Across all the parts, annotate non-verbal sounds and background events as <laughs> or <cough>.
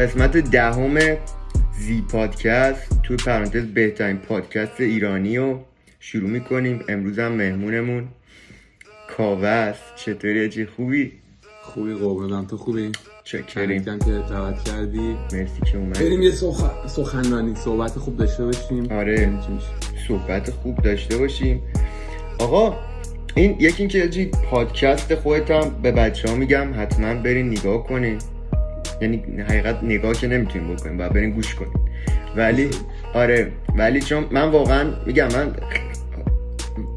قسمت دهم زی پادکست توی پرانتز بهترین پادکست ایرانی رو شروع می‌کنیم. امروز هم مهمونمون کاوه چطوری چی خوبی؟ خوبی قربونم. تو خوبی؟ چکریم. که دعوت کردی. مرسی که اومدی. بریم یه سخ... سخنرانی صحبت خوب داشته باشیم. آره. صحبت خوب داشته باشیم. آقا این یکی اینکه پادکست خودت هم به بچه ها میگم حتما برین نگاه کنین. یعنی حقیقت نگاه که نمی‌تونیم بکنیم باید برین گوش کنین ولی آره ولی چون من واقعا میگم من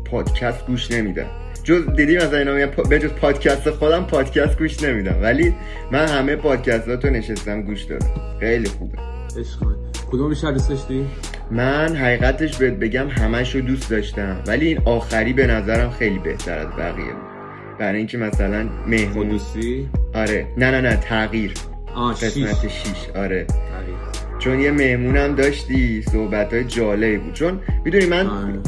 پادکست گوش نمیدم. جز دیدی مثلا اینا میگن به جز پادکست خودم پادکست گوش نمیدم. ولی من همه پادکستاتو نشستم گوش دارم خیلی خوبه. کدوم بیشتر دوست داشتی؟ من حقیقتش بهت بگم همش رو دوست داشتم. ولی این آخری به نظرم خیلی بهتر از بقیه بود. برای اینکه مثلا مهمون دوستی آره. نه نه نه تغییر. قسمت شیش آره. چون یه مهمونم داشتی صحبت های جالبی بود. چون می‌دونی من آره.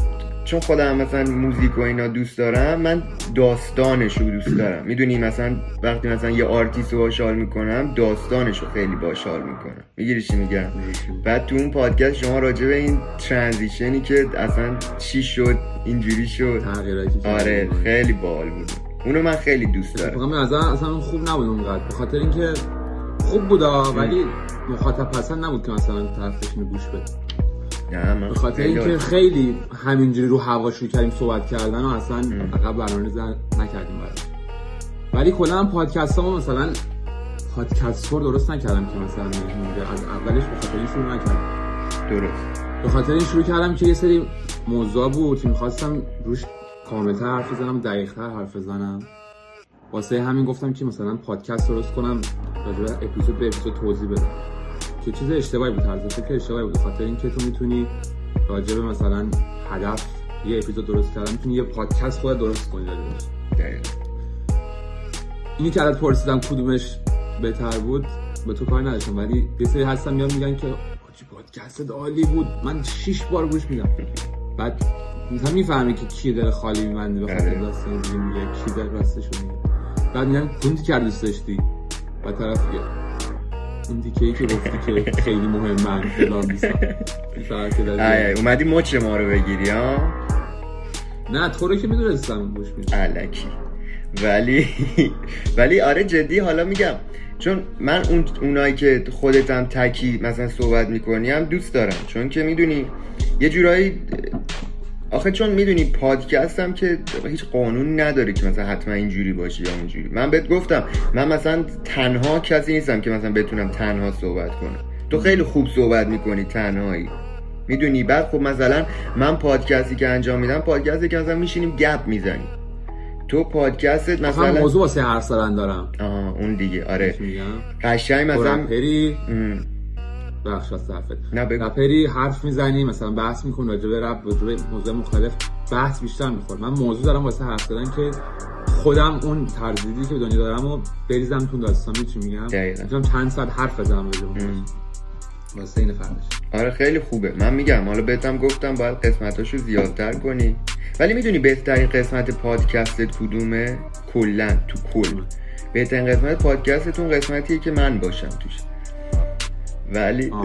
چون خودم مثلا موزیک و اینا دوست دارم من داستانش رو دوست دارم. می‌دونی مثلا وقتی مثلا یه آرتیست رو باشال می‌کنم داستانش رو خیلی باشال می‌کنم. می‌گیری چی میگم؟ بعد تو اون پادکست شما راجع به این transition ی که اصلا چی شد اینجوری شد. آره خیلی بال بود. اونو من خیلی دوست دارم. اصلا خوب نبود اونقدر. به خاطر اینکه خوب بود ولی مخاطب پسند نبود که مثلا طرفش گوش بده. به خاطر اینکه خیلی همینجوری رو هوا شروع کردیم صحبت کردن و اصلا عقب برنامه نکردیم برای. ولی کلا پادکست ها مثلا پادکست فور درست نکردم که مثلا از اولش به خاطر این شروع نکردم. درست. به خاطر این شروع کردم که یه سری موضوع بود که می‌خواستم روش کاملتر حرف بزنم دقیقتر حرف بزنم. واسه همین گفتم که مثلا پادکست درست کنم راجع اپیزود به اپیزود توضیح بدم. که چیز اشتباهی بود؟ طرز فکر اشتباهی بود. خاطر اینکه تو می‌تونی راجع به مثلا هدف یه اپیزود درست کردن می‌تونی یه پادکست خود درست کنی راجعش اینی که الان پرسیدم کدومش بهتر بود به تو کار نداشتم. ولی یه سری هستن میان میگن که چی پادکست عالی بود. من شش بار گوش میدم. بعد مثلا می‌فهمی که کی داره خالی میبنده به خاطر آره. داستان میگه کی داره راستش میگه. بعد میگن که دوست داشتی؟ و طرف اون دیگه ای که گفتی که خیلی مهم من فلان اومدی مچ ما رو بگیری ها؟ نه تو رو که می‌دونستم گوش علکی. ولی ولی آره جدی حالا میگم چون من اون اونایی که خودتم تکی مثلا صحبت می‌کنی هم دوست دارم. چون که می‌دونی یه جورایی آخه چون می‌دونی پادکست هم که هیچ قانون نداره که مثلا حتما اینجوری باشی یا اونجوری. من بهت گفتم من مثلا تنها کسی نیستم که مثلا بتونم تنها صحبت کنم. تو خیلی خوب صحبت می‌کنی تنهایی. می‌دونی؟ بعد خب مثلا من پادکستی که انجام میدم پادکستی که مثلا میشینیم گپ می‌زنیم. تو پادکستت مثلا موضوع واسه هر دارم. آها اون دیگه. آره. قشنگ مثلا بخش از نه رپری حرف می‌زنی مثلا بحث می‌کنی راجع به رپ راجع موضوع مختلف بحث بیشتر میخور من موضوع دارم واسه حرف زدن که خودم اون تردیدی که به دنیا دارم و بریزم تو داستان چی میگم؟ می‌تونم چند ساعت حرف بزنم راجع واسه این فرقش آره خیلی خوبه. من میگم حالا بهتم گفتم باید قسمتاشو زیادتر کنی. ولی می‌دونی بهترین قسمت پادکستت کدومه؟ کلا تو کل. بهترین قسمت پادکستتون قسمتیه که من باشم توش. ولی <laughs>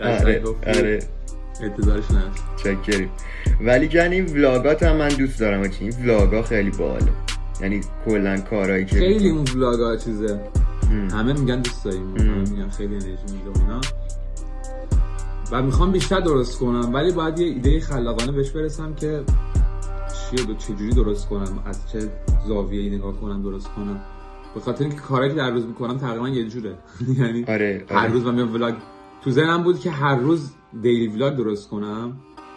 آره آره. انتظارش چکریم. ولی جن این ولاگات هم من دوست دارم چی این ولاگا خیلی باله یعنی کلا کارهایی که خیلی اون ولاگا چیزه. همه میگن دوست داریم. میگن خیلی انرژی میده اینا. و می‌خوام بیشتر درست کنم ولی باید یه ایده خلاقانه بهش برسم که چیه دو چجوری درست کنم از چه زاویه‌ای نگاه کنم درست کنم. به خاطر اینکه کاری که در روز می‌کنم تقریبا یه جوره. <laughs> یعنی آره, هر روز من میام ولاگ. تو ذهنم بود که هر روز دیلی ولاگ درست کنم.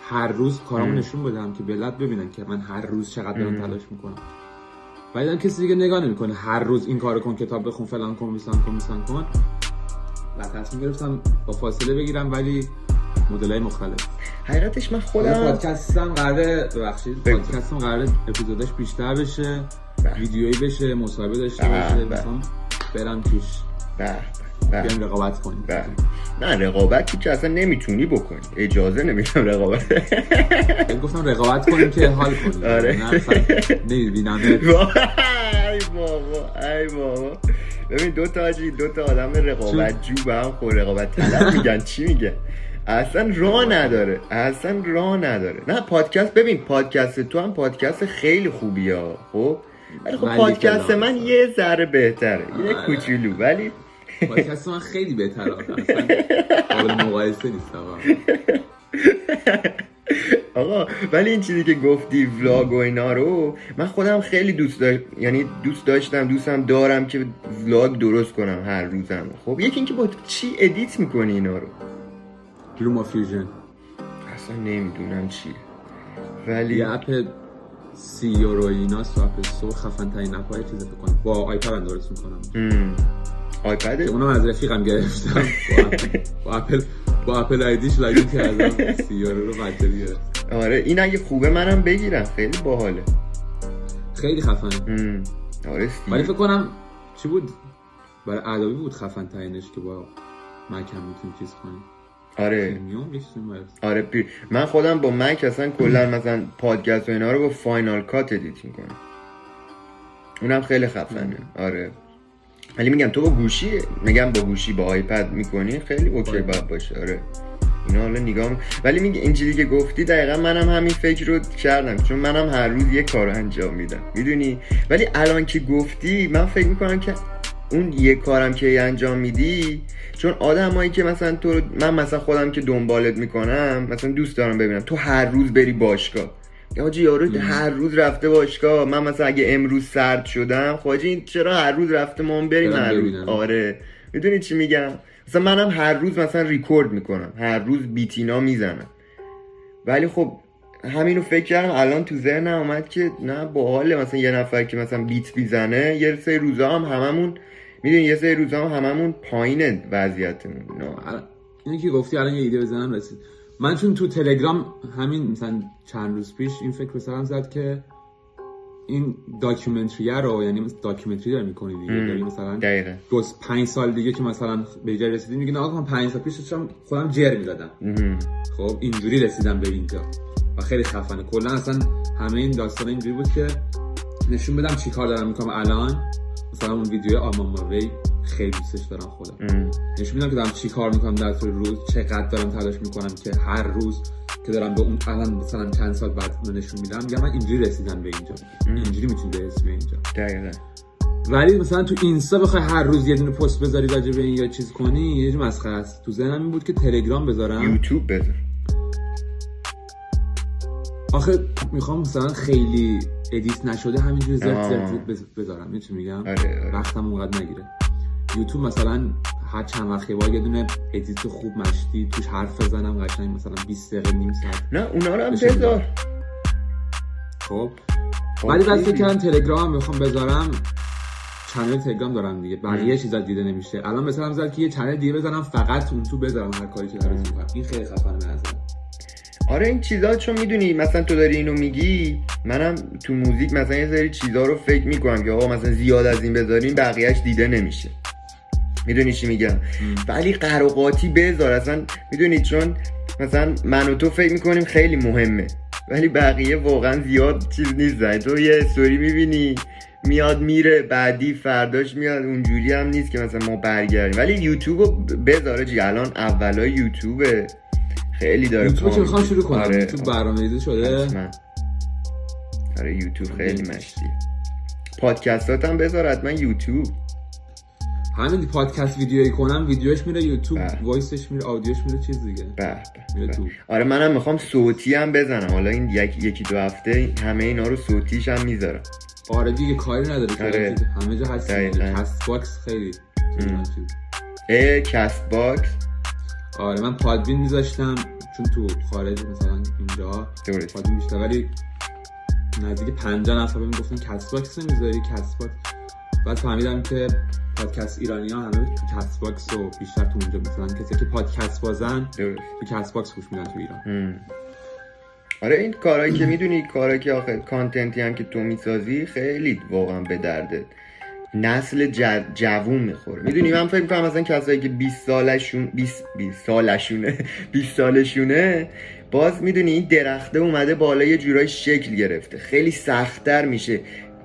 هر روز کارامو نشون بدم که بلد ببینن که من هر روز چقدر دارم تلاش می‌کنم. ولی کسی دیگه نگاه نمی‌کنه. هر روز این کارو کن کتاب بخون فلان کن میسان کن میسان کن. و تصمیم گرفتم با فاصله بگیرم ولی مدل های مختلف. حقیقتش من خودم پادکستم قراره ببخشید پادکستم قراره اپیزودش بیشتر بشه. ویدیویی بشه مصاحبه داشته بله، باشه بله. مثلا برم توش. بیان رقابت کنیم. نه رقابتی که اصلا نمی‌تونی بکنی. اجازه نمی‌تونم رقابت. گفتم رقابت کنیم که حال کنیم. آره. نمی‌بینم. ای بابا ای بابا. ببین دو تا حاجی دو تا آدم رقابت جو به هم خور رقابت طلب میگن. چی میگه؟ اصلا راه نداره. اصلا راه نداره. نه پادکست ببین پادکست تو هم پادکست خیلی خوبی ها خب؟ ولی خب پادکست من اصلا. یه ذره بهتره. یه آره. کوچولو ولی پادکست من خیلی بهتره. قابل مقایسه نیست آقا. <laughs> آقا ولی این چیزی که گفتی vlog و اینا رو من خودم خیلی دوست داشت یعنی دوست داشتم دوستم دارم که vlog درست کنم هر روزم. خب یکی اینکه با چی edit می‌کنی اینا رو؟ LumaFusion اصلا نمی‌دونم چیه. ولی یه app سی یورو ایناست و اپ سو خفن ترین app های چیز فکر کنم. با iPad درست می‌کنم. iPad؟ اونم از رفیقم گرفتم. با اپل با Apple ID ش login کردم. سی یورو رو مجانی آره این اگه خوبه منم بگیرم. خیلی باحاله. خیلی خفنه ام. آره ولی. فکر کنم چی بود؟ برای Adobe بود خفن ترینش که با Mac هم می‌تونی چیز کنی آره. آره پی... من خودم با Mac اصلا کلا مثلا پادکست و اینا رو با Final Cut edit می‌کنم اونم خیلی خفنه. آره. ولی میگم تو با گوشی میگم با گوشی با آیپد می‌کنی خیلی اوکی آره. باید باشه. آره. اینا حالا نگاه می- ولی میگه این چیزی که گفتی دقیقا منم همین فکر رو کردم. چون منم هر روز یه کار انجام میدم. می‌دونی؟ ولی الان که گفتی من فکر می‌کنم که اون یه کارم که انجام میدی چون آدمایی که مثلا تو رو- من مثلا خودم که دنبالت می‌کنم مثلا دوست دارم ببینم. تو هر روز بری باشگاه. حاجی یارو هر روز رفته باشگاه. من مثلا اگه امروز سرد شدم خب حاجی این چرا هر روز رفته ما هم بریم هر روز. آره. می‌دونی چی میگم؟ مثلا منم هر روز مثلا ریکورد می‌کنم. هر روز بیتینا می‌زنم. ولی خب همینو فکر کردم الان تو ذهنم اومد که نه باحاله. مثلا یه نفر که مثلا بیت می‌زنه یه سری روزا هم هممون می‌دونی یه سری روزا هم هممون پایینه وضعیتمون. اینو که گفتی الان یه ایده بزنم رسید. من چون تو تلگرام همین مثلا چند روز پیش این فکر سرم زد که این documentary رو یعنی مثل documentary داری می‌کنی دیگه. داری مثلا دقیقا. دو پنج سال دیگه که مثلا به جای رسیدیم میگه نه آقا من پنج سال پیش داشتم خودم جر می‌دادم. خب اینجوری رسیدم به اینجا. و خیلی خفنه. کلا اصلا همه این داستان اینجوری بود که نشون بدم چی کار دارم می‌کنم الان. مثلا اون ویدیو آمان ماوی خیلی دوستش دارم خودم. نشون میدم که دارم چی کار می‌کنم در طول روز چقدر دارم تلاش می‌کنم که هر روز که دارم به اون الان مثلا چند سال بعد نشون میدم میگم من اینجوری رسیدم به اینجا. اینجوری می‌تونی برسی به اینجا. دقیقا. ولی مثلا تو اینستا بخوای هر روز یه دونه پست بذاری راجع به این یا چیز کنی یه مسخره است. تو ذهنم این بود که تلگرام بذارم. یوتیوب بذار. آخه می‌خوام مثلا خیلی ادیت نشده همینجوری زرت. زرت بز- بذارم. یه چی میگم؟ آره آره. وقتم اونقدر نگیره. یوتیوب مثلا هر چند وقت یه دونه edit خوب مشتی توش حرف بزنم قشنگ مثلا 20 دقیقه نیم ساعت. نه اونا رو هم بذار. خب. خب، ولی بعد فکر. کردم تلگرام می‌خوام بذارم. channel تلگرام دارم دیگه. بقیه چیزا دیده نمیشه. الان مثلا زد که یه channel دیگه بزنم فقط اون تو بذارم هر کاری که می‌کنم. این خیلی خفنه به نظرم. آره این چیزا چون می‌دونی مثلا تو داری اینو میگی منم تو موزیک مثلا یه سری چیزا رو فکر می‌کنم که آقا مثلا زیاد از این بذاریم بقیهش دیده نمیشه. می‌دونی چی میگم؟ ولی قراقاتی بذار اصلا می‌دونی چون مثلا من و تو فکر می‌کنیم خیلی مهمه ولی بقیه واقعا زیاد چیز نیستن تو یه استوری می‌بینی میاد میره بعدی فرداش میاد اونجوری هم نیست که مثلا ما برگردیم. ولی یوتیوب رو بذاره الان اولای یوتیوبه. خیلی داره یوتیوب می‌خوام میشه. شروع کنم. آره، یوتیوب برنامه‌ریزی شده؟ حتما. آره یوتیوب خیلی مشتی. پادکستات هم بذار حتما یوتیوب. همین پادکست ویدیویی کنم ویدیوش میره یوتیوب بله. voice ش میره audio ش میره چیز دیگه. به به. تو. آره منم می‌خوام صوتی هم بزنم. حالا این یک، یکی دو هفته همه اینا رو صوتیش هم می‌ذارم. آره دیگه کاری نداره. آره. همه جا هست. Castbox خیلی. اه Castbox آره من Podbean میذاشتم چون تو خارج مثلا اینجا Podbean بیشتر ولی نزدیک 50 نفر بهم گفتن Castbox نمی‌ذاری Castbox. بعد فهمیدم که پادکست ایرانی ها همه تو Castbox و بیشتر تو اونجا مثلا کسی که پادکست بازن تو Castbox گوش میدن تو ایران. آره این کارهایی که می‌دونی کارهایی که آخه content ی هم که تو می‌سازی خیلی واقعا به دردت نسل. جوون می‌خوره. می‌دونی من فکر می‌کنم مثلا کسایی که 20 سالشون 20 20 سالشونه <laughs> 20 سالشونه باز می‌دونی این درخته اومده بالا یه جورای شکل گرفته. خیلی سختتر میشه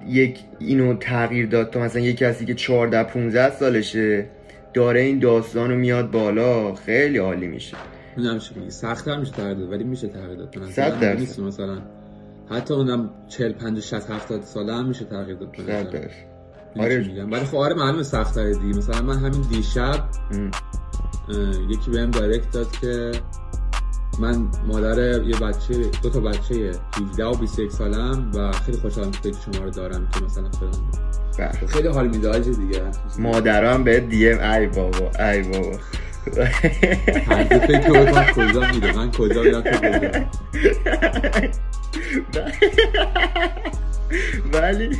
یک اینو تغییر داد تا مثلا یک کسی که 14 15 سالشه داره این داستانو میاد بالا. خیلی عالی میشه. می‌دونم چی میگی. سخت‌تر میشه تغییر داد ولی میشه تغییر داد. درصد. نیست مثلا. حتی اونم 40 50 60 70 ساله هم میشه تغییر داد آره. میگم ولی خب آره معلومه سخت‌تره دیگه. مثلا من همین دیشب یکی بهم دایرکت داد که من مادر یه بچه دو تا بچه 17 و 21 سالم و خیلی خوشحالم که شما رو دارم که مثلا فلان. بله. خیلی حال میده دیگه. مادرم به دی ام ای بابا ای بابا. هر دو فکر بکن کجا میده من کجا میرم ولی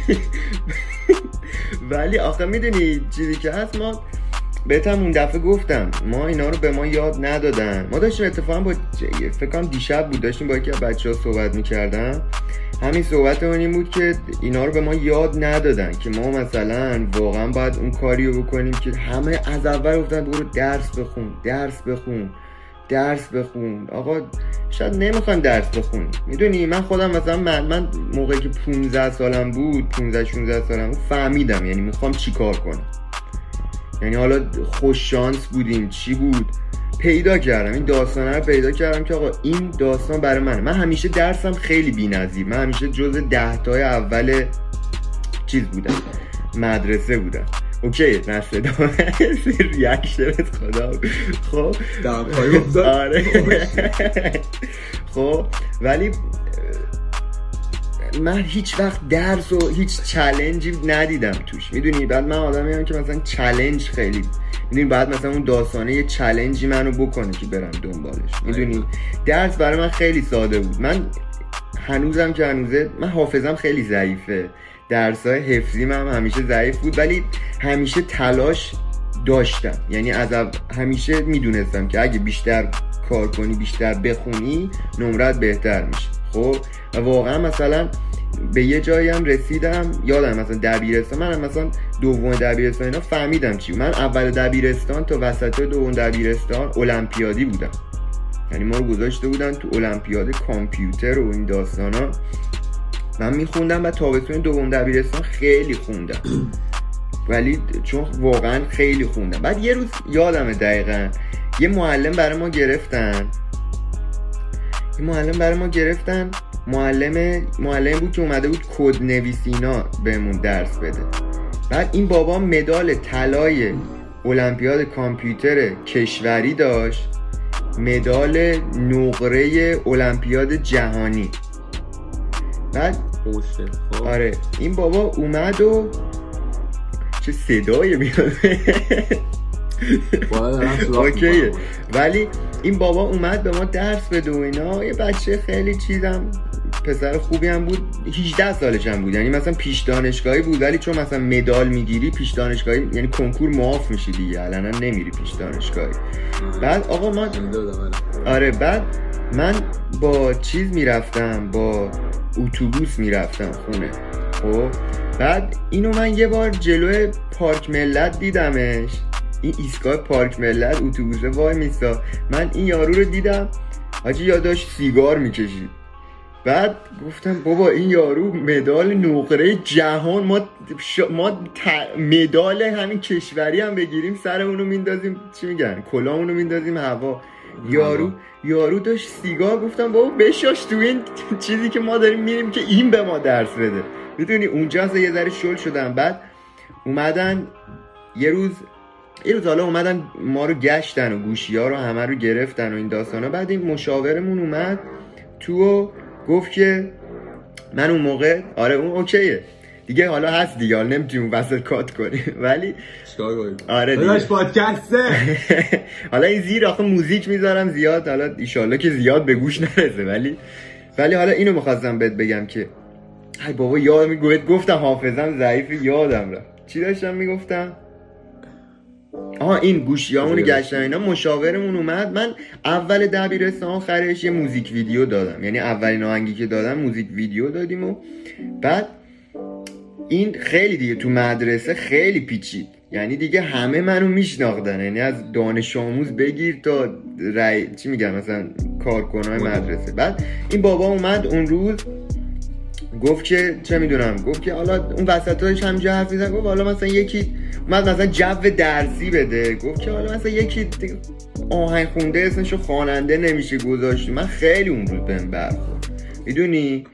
ولی آخه می‌دونی چیزی که هست ما بهتم اون دفعه گفتم ما اینا رو به ما یاد ندادن ما داشتیم اتفاقا با کنم دیشب بود داشتیم با یکی از بچه صحبت می‌کردم همین صحبت اون این بود که اینا رو به ما یاد ندادن که ما مثلا واقعا باید اون کاری رو بکنیم که همه از اول گفتن برو درس بخون درس بخون درس بخون. آقا شاید نمی‌خوام درس بخونی می‌دونی من خودم مثلا من, من موقعی که 15 سالم بود 15 16 سالم بود فهمیدم یعنی می‌خوام چیکار کنم. یعنی حالا خوش شانس بودیم چی بود؟ پیدا کردم. این داستان رو پیدا کردم که آقا این داستان برای منه. من همیشه درسم خیلی بی‌نظیر. من همیشه جز ده تای اول چیز بودم. مدرسه بودم. اوکی نشد <laughs> reaction ت خدا. خب. آره. خب ولی اه، من هیچ وقت درس و هیچ challenge ی ندیدم توش. می‌دونی؟ بعد من آدمی هم که مثلا challenge خیلی می‌دونی بعد مثلا اون داستانه یه challenge ی منو بکنه که برم دنبالش. می‌دونی؟ درس برای من خیلی ساده بود. من هنوزم که هنوزه من حافظم خیلی ضعیفه. درسای حفظی هم همیشه ضعیف بود ولی همیشه تلاش داشتم. یعنی از همیشه می‌دونستم که اگه بیشتر کار کنی بیشتر بخونی نمرت بهتر میشه. خب و واقعا مثلا به یه جایی هم رسیدم یادم مثلا دبیرستان من مثلا دوم دبیرستان اینا فهمیدم چی من اول دبیرستان تا وسط دوم دبیرستان المپیادی بودم. یعنی ما رو گذاشته بودن تو المپیاد کامپیوتر و این داستان ها. من میخوندم و تابستون دوم دبیرستان خیلی خوندم. ولی چون واقعا خیلی خوندم. بعد یه روز یادمه دقیقا یه معلم برای ما گرفتن. یه معلم برای ما گرفتن. معلم معلم بود که اومده بود کد نویسینا بهمون درس بده. بعد این بابا مدال طلای المپیاد کامپیوتر کشوری داشت. مدال نقره المپیاد جهانی. بعد خب. آره این بابا اومد و چه صدایی میاد اوکیه. ولی این بابا اومد به ما درس بده و اینا. یه بچه خیلی چیزم پسر خوبی هم بود. 18 سالش هم بود. یعنی مثلا پیش دانشگاهی بود. ولی چون مثلا مدال می‌گیری پیش دانشگاهی یعنی کنکور معاف میشی دیگه. الان نمیری پیش دانشگاهی. بعد آقا ما بودم، آره. بعد من با چیز می‌رفتم. با اتوبوس می‌رفتم خونه. خب؟ بعد اینو من یه بار جلوی پارک ملت دیدمش. این ایستگاه پارک ملت اتوبوسه وای میستا. من این یارو رو دیدم. حاجی یاداش سیگار می‌کشید. بعد گفتم بابا این یارو مدال نقره جهان ما شا- ما ت- مدال همین کشوری هم بگیریم سرمونو میندازیم چی میگن؟ کلاهمونو میندازیم هوا. یارو یارو داشت سیگار گفتم بابا بشاش تو این چیزی که ما داریم میریم که این به ما درس بده. می‌دونی اونجا یه ذره شل شدم. بعد اومدن یه روز یه روز حالا اومدن ما رو گشتن و گوشی ها رو همه رو گرفتن و این داستانا. بعد این مشاورمون اومد تو و گفت که من اون موقع آره اون اوکیه. دیگه حالا هست دیگه حالا نمی‌تونیم اون وسط کات کنیم. <laughs> ولی آره دیگه. پادکسته. <laughs> حالا این زیر آخه موزیک می‌ذارم زیاد. حالا ایشالله که زیاد به گوش نرسه ولی ولی حالا اینو می‌خواستم بهت بگم که ای بابا یاد می‌گوید گفتم حافظم ضعیف یادم رفت. چی داشتم می‌گفتم؟ آها این گوشیامونو آره. گشتن اینا مشاورمون اومد. من اول دبیرستان آخرش یه موزیک ویدیو دادم. یعنی اولین آهنگی که دادم موزیک ویدیو دادیم و بعد این خیلی دیگه تو مدرسه خیلی پیچید. یعنی دیگه همه منو میشناختن. یعنی از دانش آموز بگیر تا رای چی میگن؟ مثلا کارکنای مدرسه. بعد این بابا اومد اون روز گفت که چه می‌دونم گفت که حالا اون وسطاش هم جا حرف میزن گفت حالا مثلا یکی اومد مثلا جو درسی بده گفت که حالا مثلا یکی آهنگ خونده اسمشو خواننده نمیشه گذاشت. من خیلی اون روز بهم برخورد. می‌دونی؟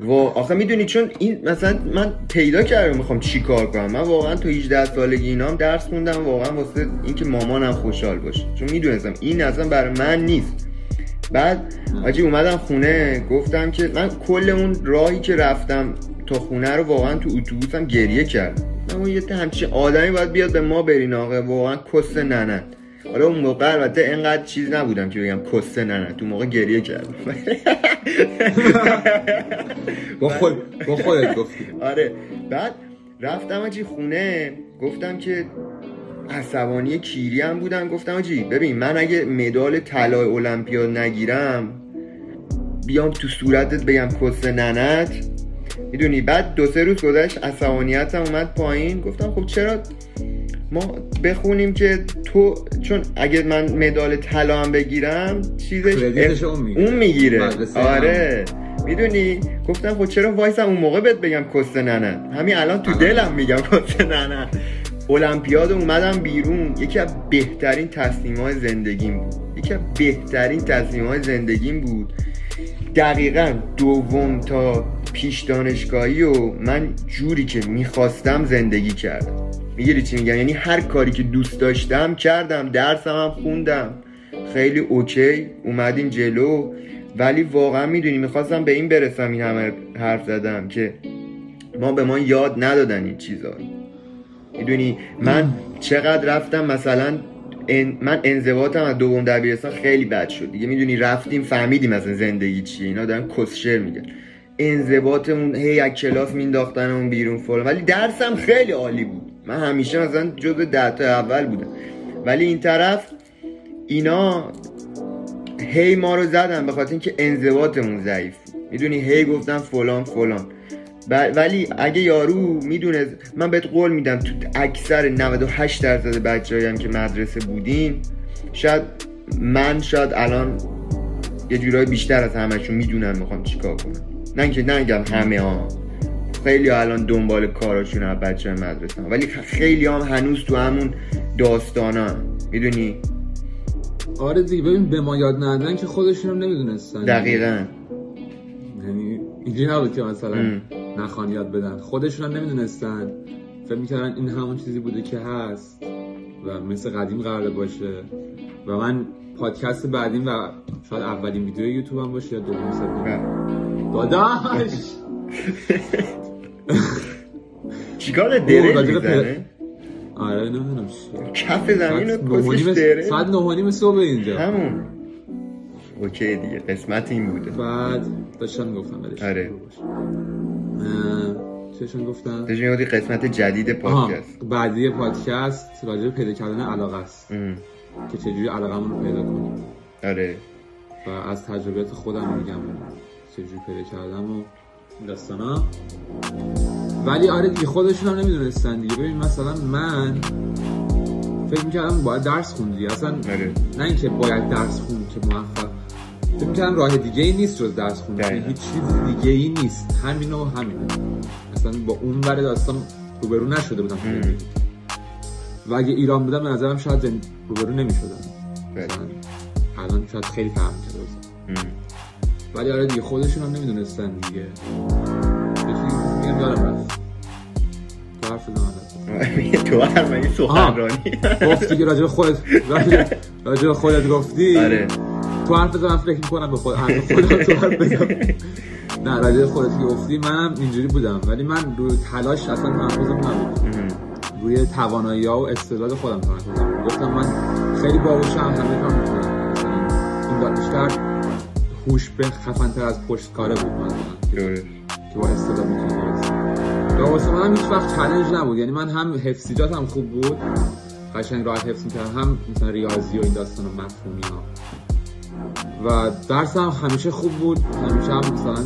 و آخه می‌دونی چون این مثلا من پیدا کردم می‌خوام چی کار کنم. من واقعا تو 18 سالگی اینام درس خوندم واقعا واسه اینکه مامانم خوشحال باشه. چون می‌دونستم این اصلا برای من نیست. بعد آجی اومدم خونه گفتم که من کل اون راهی که رفتم تا خونه رو واقعا تو اتوبوسم گریه کردم. من اون یه همچین آدمی باید بیاد به ما برین آقا واقعا کس ننن. حالا اون موقع البته اینقدر چیز نبودم که بگم کسته نه نه تو موقع گریه کردم. <laughs> با خود با خودت گفتی. آره. بعد رفتم آجی خونه گفتم که عصبانی کیری هم بودن. گفتم آجی ببین من اگه مدال طلای المپیاد نگیرم بیام تو صورتت بگم کس ننت. می‌دونی؟ بعد دو سه روز گذشت عصبانیتم اومد پایین. گفتم خب چرا ما بخونیم که تو چون اگه من مدال طلا هم بگیرم چیزش اون می‌گیره, اون می‌گیره. آره. می‌دونی؟ گفتم خب چرا وایسم اون موقع بهت بگم کس ننه همین الان تو دلم میگم کس ننه المپیاد اومدم بیرون. یکی از بهترین تصمیم های زندگیم بود. یکی از بهترین تصمیم های زندگیم بود. دقیقا دوم تا پیش دانشگاهی و من جوری که می‌خواستم زندگی کردم. می‌گیری چی میگم؟ یعنی هر کاری که دوست داشتم کردم درسم هم خوندم. خیلی اوکی اومدیم جلو. ولی واقعا می‌دونی می‌خواستم به این برسم این همه حرف زدم که ما به ما یاد ندادن این چیزا. می‌دونی؟ من چقدر رفتم مثلا من انضباطم از دوم دبیرستان خیلی بد شد دیگه. می‌دونی؟ رفتیم فهمیدیم مثلا زندگی چیه اینا. دارن کسشر میگن. انضباطمون هی از کلاس مینداختنمون بیرون فلان. ولی درسم خیلی عالی بود. من همیشه مثلا جز ده تا اول بودم. ولی این طرف اینا هی ما رو زدن به خاطر اینکه انضباطمون ضعیف می‌دونی؟ هی گفتن فلان فلان. ولی اگه یارو می‌دونه من بهت قول میدم تو اکثر 98 درصد بچه‌هایی که مدرسه بودیم شاید من شاید الان یه جورایی بیشتر از همشون می‌دونم می‌خوام چیکار کنم. نه اینکه نگم همه ها. خیلی الان دنبال کاراشون از بچه مدرسه ولی خیلی هم هنوز تو همون داستانا می‌دونی؟ آره دیگه ببین به ما یاد ندادن که خودشون هم نمی‌دونستن. دقیقا. یعنی اینجوری نبود که مثلا نخوان یاد بدن. خودشون هم نمی‌دونستن. فکر می‌کردن این همون چیزی بوده که هست و مثل قدیم قرار باشه. و من پادکست بعدیم و شاید اولین ویدیو یوتیوب هم باشه یا دوم سوم. داداش! <laughs> چیکار دره می‌زنه؟ آره نمی‌دونم کف زمین رو کسش دره؟ ساعت نهانیم صبح اینجا. همون. اوکی دیگه قسمت این بوده. بعد داشتم گفتم بدش آره. چشون گفتم داشتم می‌گفتی قسمت جدید پادکست. بعدی پادکست راجع پیدا کردن علاقه است. که چجوری علاقه رو پیدا کنیم. آره. و از تجربیات خودم میگم چجوری پیدا کردم و داستانا. ولی آره دیگه خودشون هم نمی‌دونستن دیگه. ببین مثلا من فکر می‌کردم باید درس خوندی. اصلا آره. نه اینکه باید درس خوند که موفق فکر می‌کردم راه دیگه ای نیست جز درس خوندن. هیچ چیز دیگه ای نیست. همین و همین. اصلا با اون ور داستان روبرو نشده بودم و اگه ایران بودم به نظرم شاید روبرو نمی‌شدم. الان شاید خیلی فهم کرده ولی آره دیگه خودشون هم نمی‌دونستن دیگه. میگم دارم رفت. <laughs> تو حرف تو حرف این سخنرانی. گفتی که راجع خودت <laughs> راجع خودت گفتی. آره. تو حرف من فکر می‌کنم به خود حرف خودم تو حرف نه راجع خودت که گفتی منم اینجوری بودم. ولی من روی تلاش اصلا محفوظم نبود. روی توانایی ها و استعداد خودم تمرکز گفتم من خیلی باهوشم همه کار می‌کنم. این دانشگر هوش به خفن تر از پشت کاره بود من که با استعداد می‌تونم و واسه من هم هیچ وقت چالش نبود. یعنی من هم هم خوب بود. قشنگ راحت حفظ می‌کردم. هم مثلا ریاضی و این داستان و مفهومی ها. و درس هم همیشه خوب بود. همیشه هم مثلا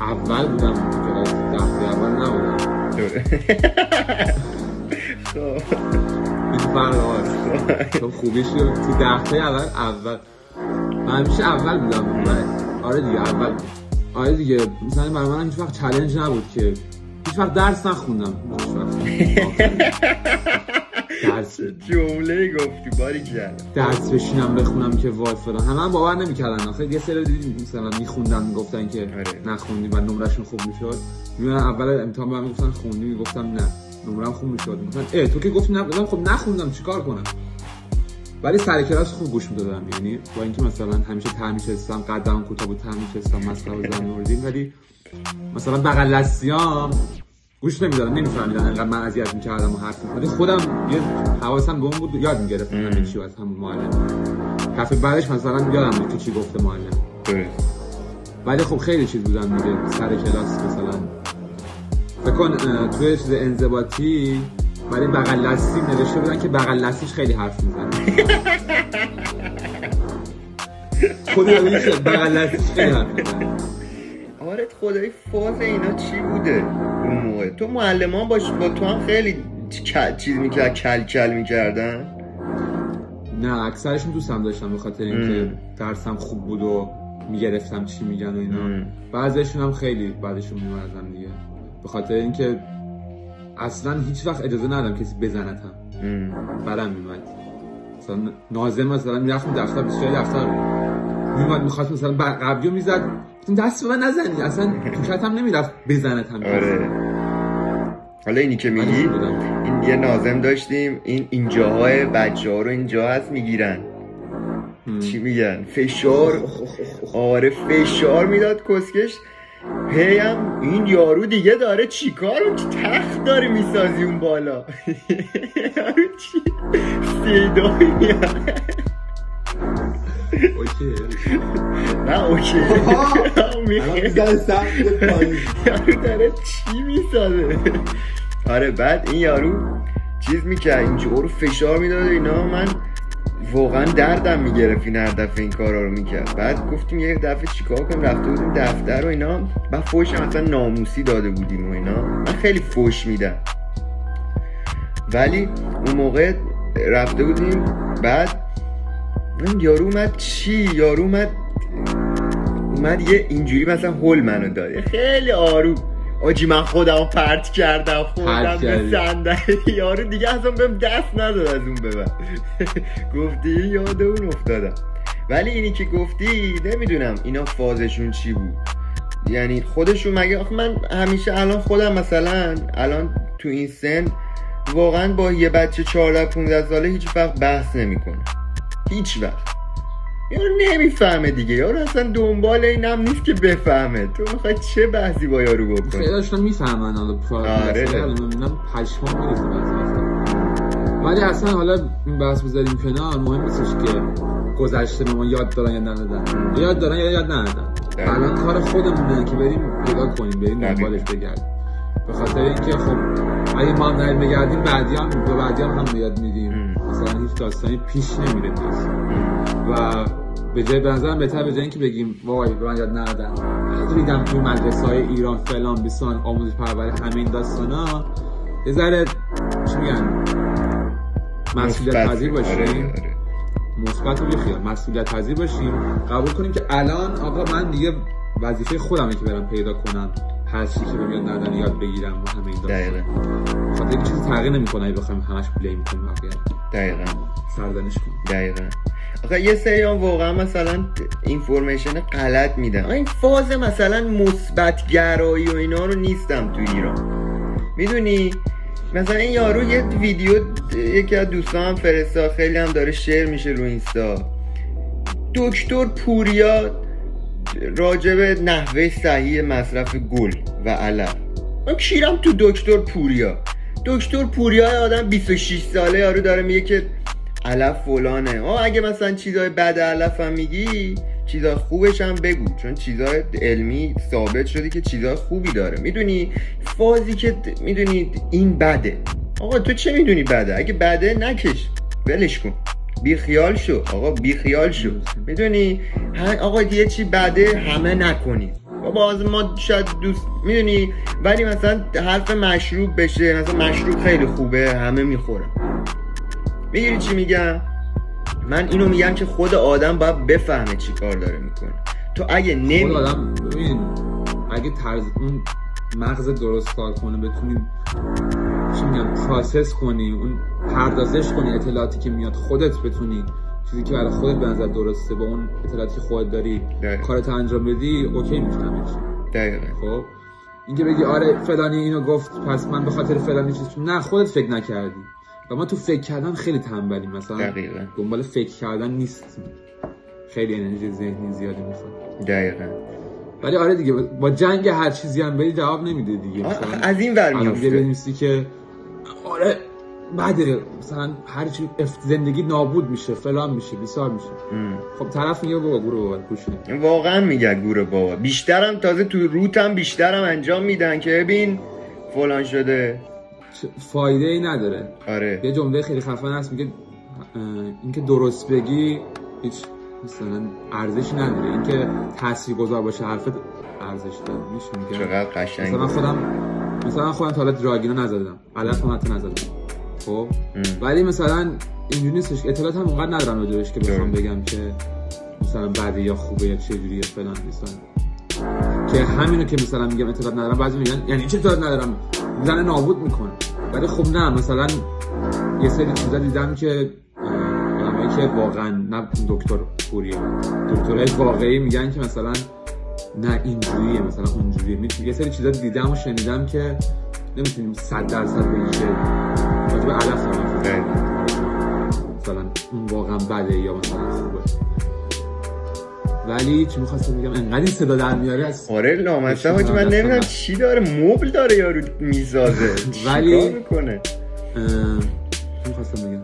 اول بودم کلاس ده اول نبودم. این فرق هست خب خوبیش تو ده اول اول. من همیشه اول بودم. آره دیگه اول. آره دیگه. مثلا برای من هیچ وقت چالش نبود که هیچ وقت درس نخوندم. هیچ وقت. <laughs> درس جمله گفتی باری کرد درس بشینم بخونم که وای فلان. همه هم باور نمی‌کردن. آخه یه سری دیدی مثلا میخوندن می‌گفتن که آره. نخوندی و نمرشون خوب می‌شد. میون اول امتحان بهم می‌گفتن خوندی می‌گفتم نه. نمرم خوب می‌شد. می‌گفتن اه تو که گفتی نه خب نخوندم چیکار کنم؟ ولی سر کلاس خوب گوش می‌دادم. یعنی با اینکه مثلا همیشه ته میشستم قدم کوتاه بود ته میشستم مسخره بزن میوردیم ولی مثلا بغل دستیام گوش نمی‌دادم نمیفهمیدن انقدر من اذیت می‌کردم و حرف ولی خودم یه حواسم به اون بود یاد می‌گرفتم همه چی از همون معلم. دفعه بعدش مثلا یادم بود که چی گفته معلم. ولی خب خیلی چیز بودن دیگه سر کلاس مثلا. فکر کن توی چیز انضباطی برای بغل دستی نوشته بودن که بغل دستیش خیلی حرف می‌زنه خود یادم شد بغل دستیش خیلی حرف می‌زنه آره خدای فاز اینا چی بوده؟ اون موقع. تو معلمان باش با تو هم خیلی چیز می‌کرد کل کل می‌کردن. نه اکثرشون دوستم داشتم به خاطر اینکه درسم خوب بود و می‌گرفتم چی میگن و اینا. بعضیشون هم خیلی بعدشون میمردم دیگه. به خاطر اینکه اصلا هیچ وقت اجازه ندادم کسی بزنتم برم میمد. مثلا نازم مثلا می‌رفتم دفتر بسیاری دفتر میومد می‌خواست مثلا قبلی رو می‌زد. دست به من نزنی. اصلا تو کتم نمی‌رفت بزنتم آره. حالا اینی که میگی بودم. این یه نازم داشتیم. این اینجاهای بچه ها رو اینجا هست می‌گیرن. چی میگن؟ فشار. آره فشار می‌داد کسکش. هی هم این یارو دیگه داره چیکار؟ تخت داره می‌سازی اون بالا. <laughs> یارو چی؟ میاد. اوکی. نه اوکی <laughs> می‌خوای. یارو داره چی می‌سازه آره بعد این یارو چیز می‌کرد اینجور فشار می‌داد و اینا. من واقعا دردم می‌گرفت این هر دفعه این کارا رو می‌کرد. بعد گفتیم یه دفعه چیکار کنیم؟ رفته بودیم دفتر و اینا. بعد فوش هم مثلا ناموسی داده بودیم و اینا. من خیلی فوش میدم. ولی اون موقع رفته بودیم. بعد اون یارو اومد چی؟ یارو اومد اومد یه اینجوری مثلا هول منو داد. یه خیلی آروم. آجی من خودم پرت کردم خوردم پرت به. صندلی یارو دیگه اصلا بهم دست نداد از اون به بعد. <laughs> گفتی یاد اون افتادم. ولی اینی که گفتی نمی‌دونم اینا فازشون چی بود. یعنی خودشون مگه آخه من همیشه الان خودم مثلا الان تو این سن واقعا با یه بچه 14 15 ساله هیچ وقت بحث نمی‌کنه هیچ وقت یارو نمی‌فهمه دیگه یارو اصلا دنبال اینم نیست که بفهمه تو می‌خوای چه بحثی با یارو بکنی خیلی داشتن می‌فهمن حالا آره. می‌بینم پشمان میریزه. ولی اصلا حالا این بحث بذاریم کنار مهم نیستش که گذشته به ما یاد دارن یا ندادن یا یاد دارن یا یاد ندادن. الان کار خودمونه که بریم پیدا کنیم بریم. دنبالش بگردیم به خاطر اینکه خب اگه ما هم نریم بگردیم بعدی هم به بعدی هم, هم یاد میدیم. مثلا هیچ داستانی پیش نمیره پیش و به جای به نظرم بهتر به جای اینکه بگیم وای به من یاد ندادن. ریدم توی مدرسه های ایران فلان بیسان آموزش پرورش همه این داستان ها یه ذره چی میگن؟ مسئولیت. پذیر آره، باشیم آره. مثبت رو بیخیال. مسئولیت پذیر باشیم. قبول کنیم که الان آقا من دیگه وظیفه خودمه که برم پیدا کنم. هر چی که بهم یاد ندادن یاد بگیرم و همه این دقیقا داستان خاطر اینکه چیزی تغییر نمی‌کنه اگه بخوایم همش بلیم کنیم بقیه رو. دقیقا سردنش کنیم. دقیقا آخه یه سری هم واقعا مثلا اینفورمیشن غلط میدن. این فاز مثلا مثبت گرایی و اینا رو نیستم تو ایران. می‌دونی؟ مثلا این یارو یه ویدیو یکی از دوستان فرستاد. خیلی هم داره شیر میشه رو اینستا. دکتر پوریا راجب نحوه صحیح مصرف گل و علف من کیرم تو دکتر پوریا. دکتر پوریا آدم 26 ساله یارو داره میگه که علف فلانه. آه اگه مثلا چیزای بد علف هم میگی چیزای خوبش هم بگو. چون چیزای علمی ثابت شده که چیزای خوبی داره. می‌دونی؟ فازی که می‌دونی این بده. آقا تو چه می‌دونی بده؟ اگه بده نکش. ولش کن. بی خیال شو. آقا بی خیال شو. می‌دونی؟ آقا یه چی بده همه نکنی. باز ما شاید دوست می‌دونی؟ ولی مثلا حرف مشروب بشه. مثلا مشروب خیلی خوبه همه می‌خورن. می‌گیری چی میگم؟ من اینو میگم که خود آدم باید بفهمه چی کار داره می‌کنه. تو اگه خود نمی آدم ببین اگه طرز اون مغز درست کار کنه بتونی چی میگم process کنی اون پردازش کنی اطلاعاتی که میاد خودت بتونی چیزی که برای خودت به نظر درسته با اون اطلاعاتی که خودت داری دقیقا. کارت انجام بدی okay می‌فهمی دقیقا. خب؟ اینکه بگی آره فلانی اینو گفت پس من به خاطر فلانی چیز نه خودت فکر نکردی. و ما تو فکر کردن خیلی تنبلیم مثلا دقیقا. دنبال فکر کردن نیستیم. خیلی انرژی ذهنی زیادی می‌خواد. دقیقا. ولی آره دیگه با جنگ هر چیزی هم بری جواب نمیده دیگه. از این ور میفته که آره بده مثلا هر چی زندگی نابود میشه فلان میشه بیسار میشه. خب طرف میگه بابا برو بابا گوش نده. واقعا میگه گوره بابا. بیشترم تازه تو روتم بیشترم انجام میدن که ببین فلان شده. فایده ای نداره. آره. یه جمله خیلی خفن هست میگه اینکه درست بگی هیچ مثلا ارزشی نداره. اینکه تاثیرگذار باشه حرفت ارزش داره. میشه میگه چقدر قشنگ. مثلا خودم مثلا خودم تا حالا دراگینو نزدم. غلط هم حتی نزدم. خب؟ ولی مثلا اینجوری نیستش. اطلاعات هم اونقدر ندارم راجبش که بخوام. بگم که مثلا بده یا خوبه یا چه جوریه فلان مثلا که همینو که مثلا میگم اطلاعات ندارم. بعضی میگن یعنی چه اطلاعات ندارم؟ زن نابود می‌کنه. ولی خب نه مثلا یه سری چیزا دیدم که آدمایی که واقعا نه دکتر پوریه دکترهای واقعی میگن که مثلا نه اینجوریه مثلا اونجوریه. یه سری چیزا دیدم و شنیدم که نمی‌تونیم صد درصد بگی که راجع به علف. مثلا اون واقعا بده یا مثلا خوبه ولی چی می‌خواستم بگم؟ انقدر این صدا در میاره از آره لامصب حاجی من نمی‌دونم. چی داره مبل داره یارو می‌سازه ولی- می‌کنه؟ می‌خواستم بگم؟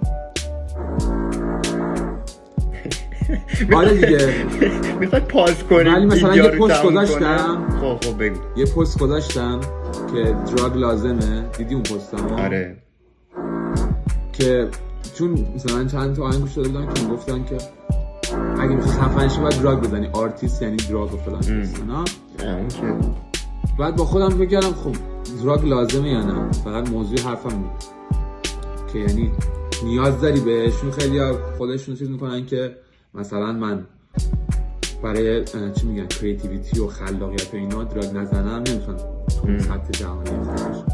آره دیگه. <laughs> می‌خواد پاس کنی ولی مثلا یه پست گذاشتم. کنه؟ خب خب بگو. یه پست گذاشتم که دراگ لازمه. دیدی اون پستم آره. که چون مثلا چند تا آهنگ گوش داده بودم که می‌گفتن که اگه می‌خوای خفن شی باید drug بزنی. آرتیست یعنی drug و فلان بعد با خودم فکر کردم خب drug لازمه یا نه؟ فقط موضوع حرفم بود که یعنی نیاز داری بهشون خیلی خودشون چیز می‌کنن که مثلا من برای چی میگن creativity و خلاقیت و اینا drug نزنم نمی‌تونم تو اون سطح جهانی درست.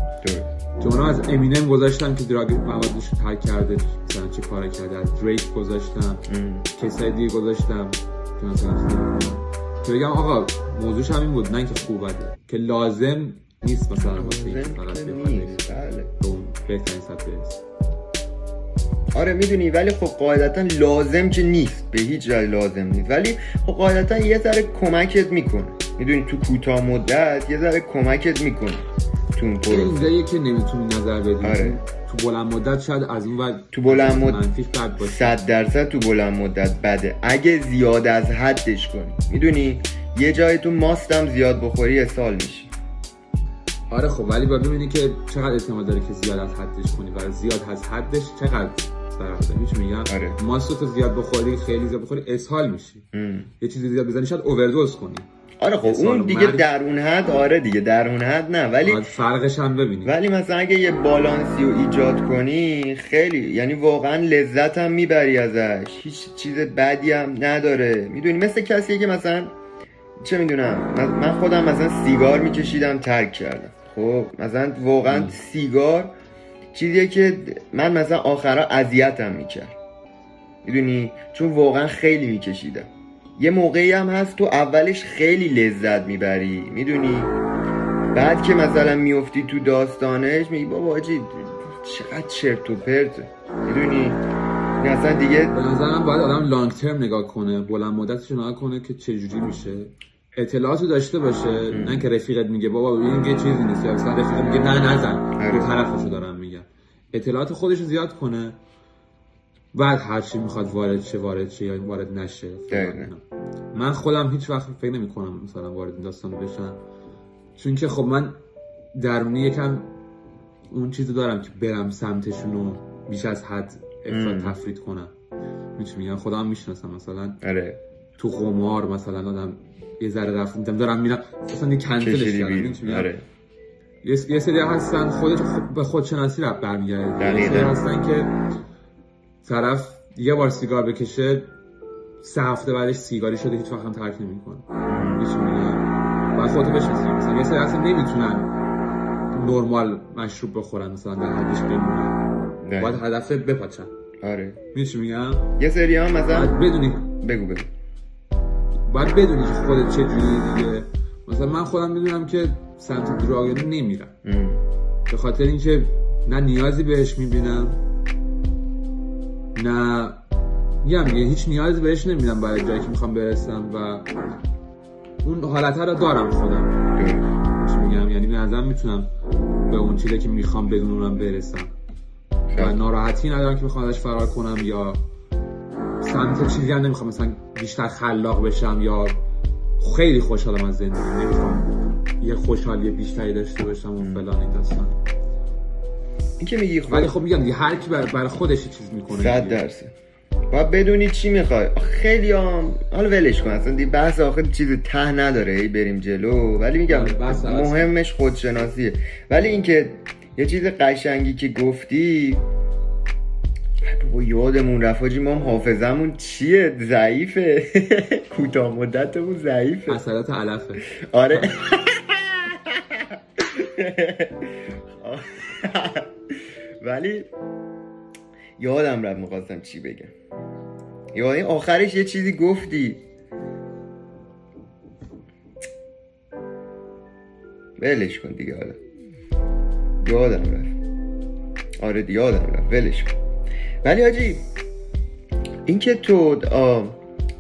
جمله از امینم گذاشتم که دراگ موادش رو ترک کرده مثلا چه کار کرده از دریک گذاشتم. کسای دیگه گذاشتم. که مثلا. که بگم آقا موضوعش همین بود نه اینکه خوب بده که لازم نیست مثلا واسه لازم فقط که بله. اون بهترین سطح آره می‌دونی ولی خب قاعدتا لازم که نیست. به هیچ جای لازم نیست. ولی خب قاعدتا یه ذره کمکت می‌کنه. می‌دونی تو کوتاه مدت یه ذره کمکت می‌کنه تو اون پروسه. که نمی‌تونی نظر بدی. آره. تو بلند مدت شاید از اون ور تو بلند مد- منفیش بد باشه صد درصد تو بلند مدت بده. اگه زیاد از حدش کنی. می‌دونی؟ یه جای تو ماستم زیاد بخوری اسهال میشی. آره خب ولی باید ببینی که چقدر احتمال داره که زیاد از حدش کنی و زیاد از حدش چقدر؟ داره میشه میگم آره. ماستو تو زیاد بخوری خیلی زیاد بخوری اسهال میشی. یه چیزی زیاد بزنی شاید اووردوز کنی. آره خب اون دیگه مرگ. در اون حد آره دیگه در اون حد نه. ولی فرقش هم ببینی ولی مثلا اگه یه بالانسی رو ایجاد کنی خیلی یعنی واقعا لذت هم می‌بری ازش. هیچ چیز بدی هم نداره. می‌دونی مثل کسیه که مثلا چه می‌دونم من خودم مثلا سیگار میکشیدم ترک کردم. خب مثلا واقعا سیگار چیزیه که من مثلا آخرا اذیتم می‌کرد. می‌دونی؟ چون واقعا خیلی میکشیدم. یه موقعی هم هست تو اولش خیلی لذت می‌بری. می‌دونی؟ بعد که مثلا میفتی تو داستانش میگی بابا آجی چقدر چرت و پرته می‌دونی؟ اصلا دیگه به نظر من باید آدم لانگ ترم نگاه کنه بلند مدتش نگاه کنه که چجوری میشه. اطلاعاتو داشته باشه نه که رفیقت میگه بابا این یه چیزی نیست. یا مثلا رفیقت میگه نه نزن آره. دو طرفشو دارم میگم. اطلاعات خودش رو زیاد کنه بعد هر چی می‌خواد وارد شه وارد شه یا وارد نشه. من خودم هیچ وقت فکر نمی کنم مثلا وارد این داستان بشم. چون که خب من درونی یکم اون چیزو دارم که برم سمتشون رو بیش از حد افراد. تفرید کنم. می‌تونم میگم خودم می‌شناسم مثلا. آره. تو قمار مثلا آدم یه ذره رفت میدم دارم میرم مثلا یه کنسلش کردم میگم؟ آره. یه یه سری هستن خودش خود به خودشناسی رفت برمیگرده یه. سری هستن که طرف یه بار سیگار بکشه سه هفته بعدش سیگاری شده هیچ وقت هم ترک نمی‌کنه. هیچ باید خودتو بشناسی. مثلا یه سری اصلا نمی‌تونن نرمال مشروب بخورن مثلا در حدش بمونن. باید هدف بپاچن. آره. چی میگم؟ یه سری ها مثلا بدونی. بگو بگو. باید بدونی که خودت چه جوری دیگه مثلا من خودم می‌دونم که سمت دراگ نمیرم ام. به خاطر اینکه نه نیازی بهش می‌بینم نه میگم دیگه هیچ نیازی بهش نمی‌بینم برای جایی که می‌خوام برسم و اون حالت رو دارم خودم. چی میگم یعنی به نظرم می‌تونم به اون چیزی که می‌خوام بدون اونم برسم و. ناراحتی ندارم که بخوام ازش فرار کنم یا سمت چیزی هم نمی‌خوام مثلا بیشتر خلاق بشم یا خیلی خوشحالم از زندگی. نمی‌خوام یه خوشحالی بیشتری داشته باشم و فلان این داستان. این که میگی خب ولی خب میگم دیگه هر کی بر- برای خودش چیز می‌کنه صد درصد. باید بدونی چی می‌خوای. خیلی هم حالا ولش کن. اصلا دیگه بحث آخر چیز ته نداره. ای بریم جلو. ولی میگم آره،. مهمش خودشناسیه. ولی اینکه یه چیز قشنگی که گفتی بابا یادمون رفت حاجی ما حافظمون چیه؟ ضعیفه. <laughs> کوتاه مدتمون ضعیفه. اثرات علفه. آره. <laughs> <laughs> ولی یادم رفت می‌خواستم چی بگم. یادی آخرش یه چیزی گفتی. ولش کن دیگه حالا. یادم رفت. آره یادم رفت. ولش کن. ولی حاجی اینکه تو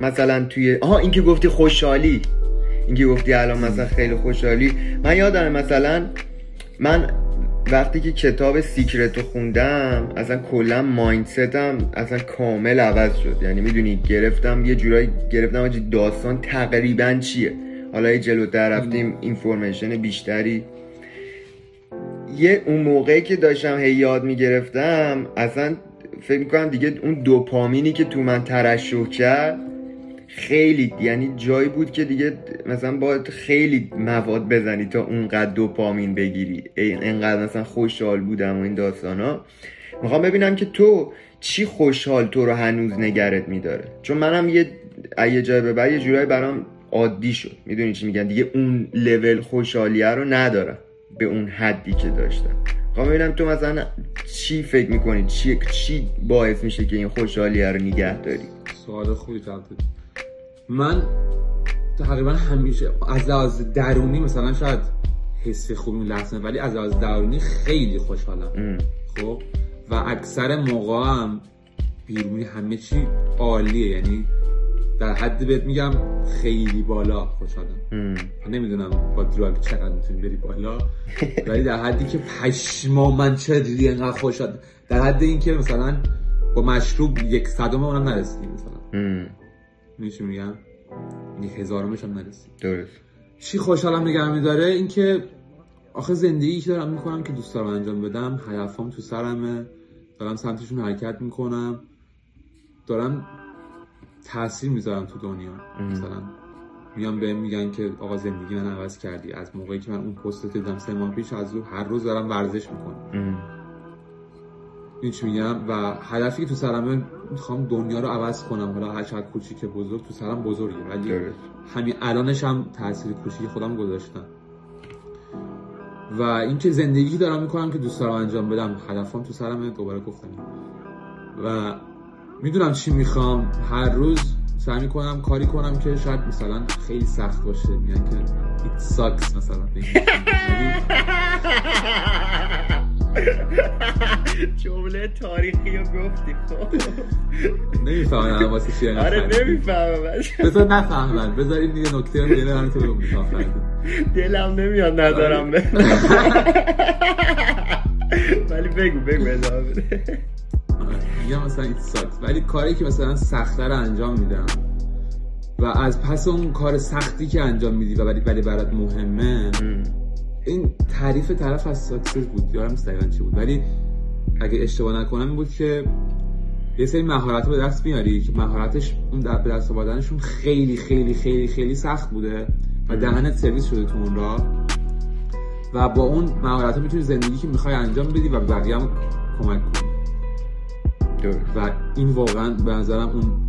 مثلا توی آها اینکه گفتی خوشحالی اینکه گفتی الان مثلا خیلی خوشحالی من یادم مثلا من وقتی که کتاب سیکرت رو خوندم اصلا کلا مایندستم اصلا کامل عوض شد. یعنی می‌دونی گرفتم یه جورایی گرفتم آجی داستان تقریبا چیه؟ حالا یه جلوتر رفتیم اینفورمیشن بیشتری. یه اون موقعی که داشتم هی یاد می‌گرفتم اصلا فکر می‌کنم دیگه اون دوپامینی که تو من ترشح کرد خیلی یعنی جایی بود که دیگه مثلا باید خیلی مواد بزنی تا اونقدر دوپامین بگیری. این- اینقدر مثلا خوشحال بودم و این داستان ها می‌خوام ببینم که تو چی خوشحال تو رو هنوز نگرت میداره؟ چون منم یه یه جای به بعد یه جورایی برام عادی شد. می‌دونی چی میگن دیگه اون لول خوشحالیه رو ندارم به اون حدی که داشتم. می‌خوام ببینم تو مثلا چی فکر می‌کنی؟ چی, چی باعث میشه که این خوشحالیه رو نگه داری؟ سوال خوبی دادی. من تقریبا همیشه از لحاظ درونی مثلا شاید حس خوبی لحظه ولی از لحاظ درونی خیلی خوشحالم. خب؟ و اکثر موقع هم بیرونی همه چی عالیه. یعنی در حد بهت میگم خیلی بالا خوشحالم. نمی‌دونم با دراگ چقدر می‌تونی بری بالا ولی در حدی که پشما من چه دیدی انقدر خوشحال در حد اینکه مثلا با مشروب یک صدم اونم نرسیدی مثلا. چی میگم؟ یک هزارمش هم نرسید درست. چی خوشحالم نگه میداره اینکه آخه زندگی که دارم می‌کنم که دوست دارم انجام بدم هدفام تو سرمه. دارم سمتشون حرکت می‌کنم. دارم تاثیر می‌ذارم تو دنیا. مثلا میان بهم میگن که آقا زندگی من عوض کردی. از موقعی که من اون پست رو دیدم سه ماه پیش از رو هر روز دارم ورزش می‌کنم. ام. این چی میگم؟ و هدفی که تو سرمه می‌خوام دنیا رو عوض کنم. حالا هر چقدر کوچیک بزرگ تو سرم بزرگه. ولی همین الانش هم تاثیر کوچیک خودم گذاشتم. و اینکه زندگی دارم می‌کنم که دوست دارم انجام بدم هدفم تو سرمه دوباره گفتم. و می‌دونم چی می‌خوام. هر روز سعی می‌کنم کاری کنم که شاید مثلا خیلی سخت باشه. میگن که it sucks مثلا. <laughs> جمله تاریخی رو گفتی. خب. نمی‌فهمم واسه چی اینقدر آره. نمی‌فهمم. بذار نفهمن. بذارین دیگه نکته رو دیگه تو رو می‌فهمم دلم نمیاد ندارم. به <laughs> ولی بگو بگو ادامه بده. میگم مثلا it sucks ولی کاری که مثلا سخته رو انجام میدم. و از پس اون کار سختی که انجام میدی و ولی ولی برات مهمه این تعریف طرف از success بود. نیست دقیقاً چی بود. ولی اگه اشتباه نکنم این بود که یه سری مهارت به دست میاری که مهارتش اون در به دست آوردنشون خیلی خیلی خیلی خیلی سخت بوده و دهنت سرویس شده تو اون راه. و با اون مهارت می‌تونی زندگی که می‌خوای انجام بدی و بقیه هم کمک کنی. و این واقعا به نظرم اون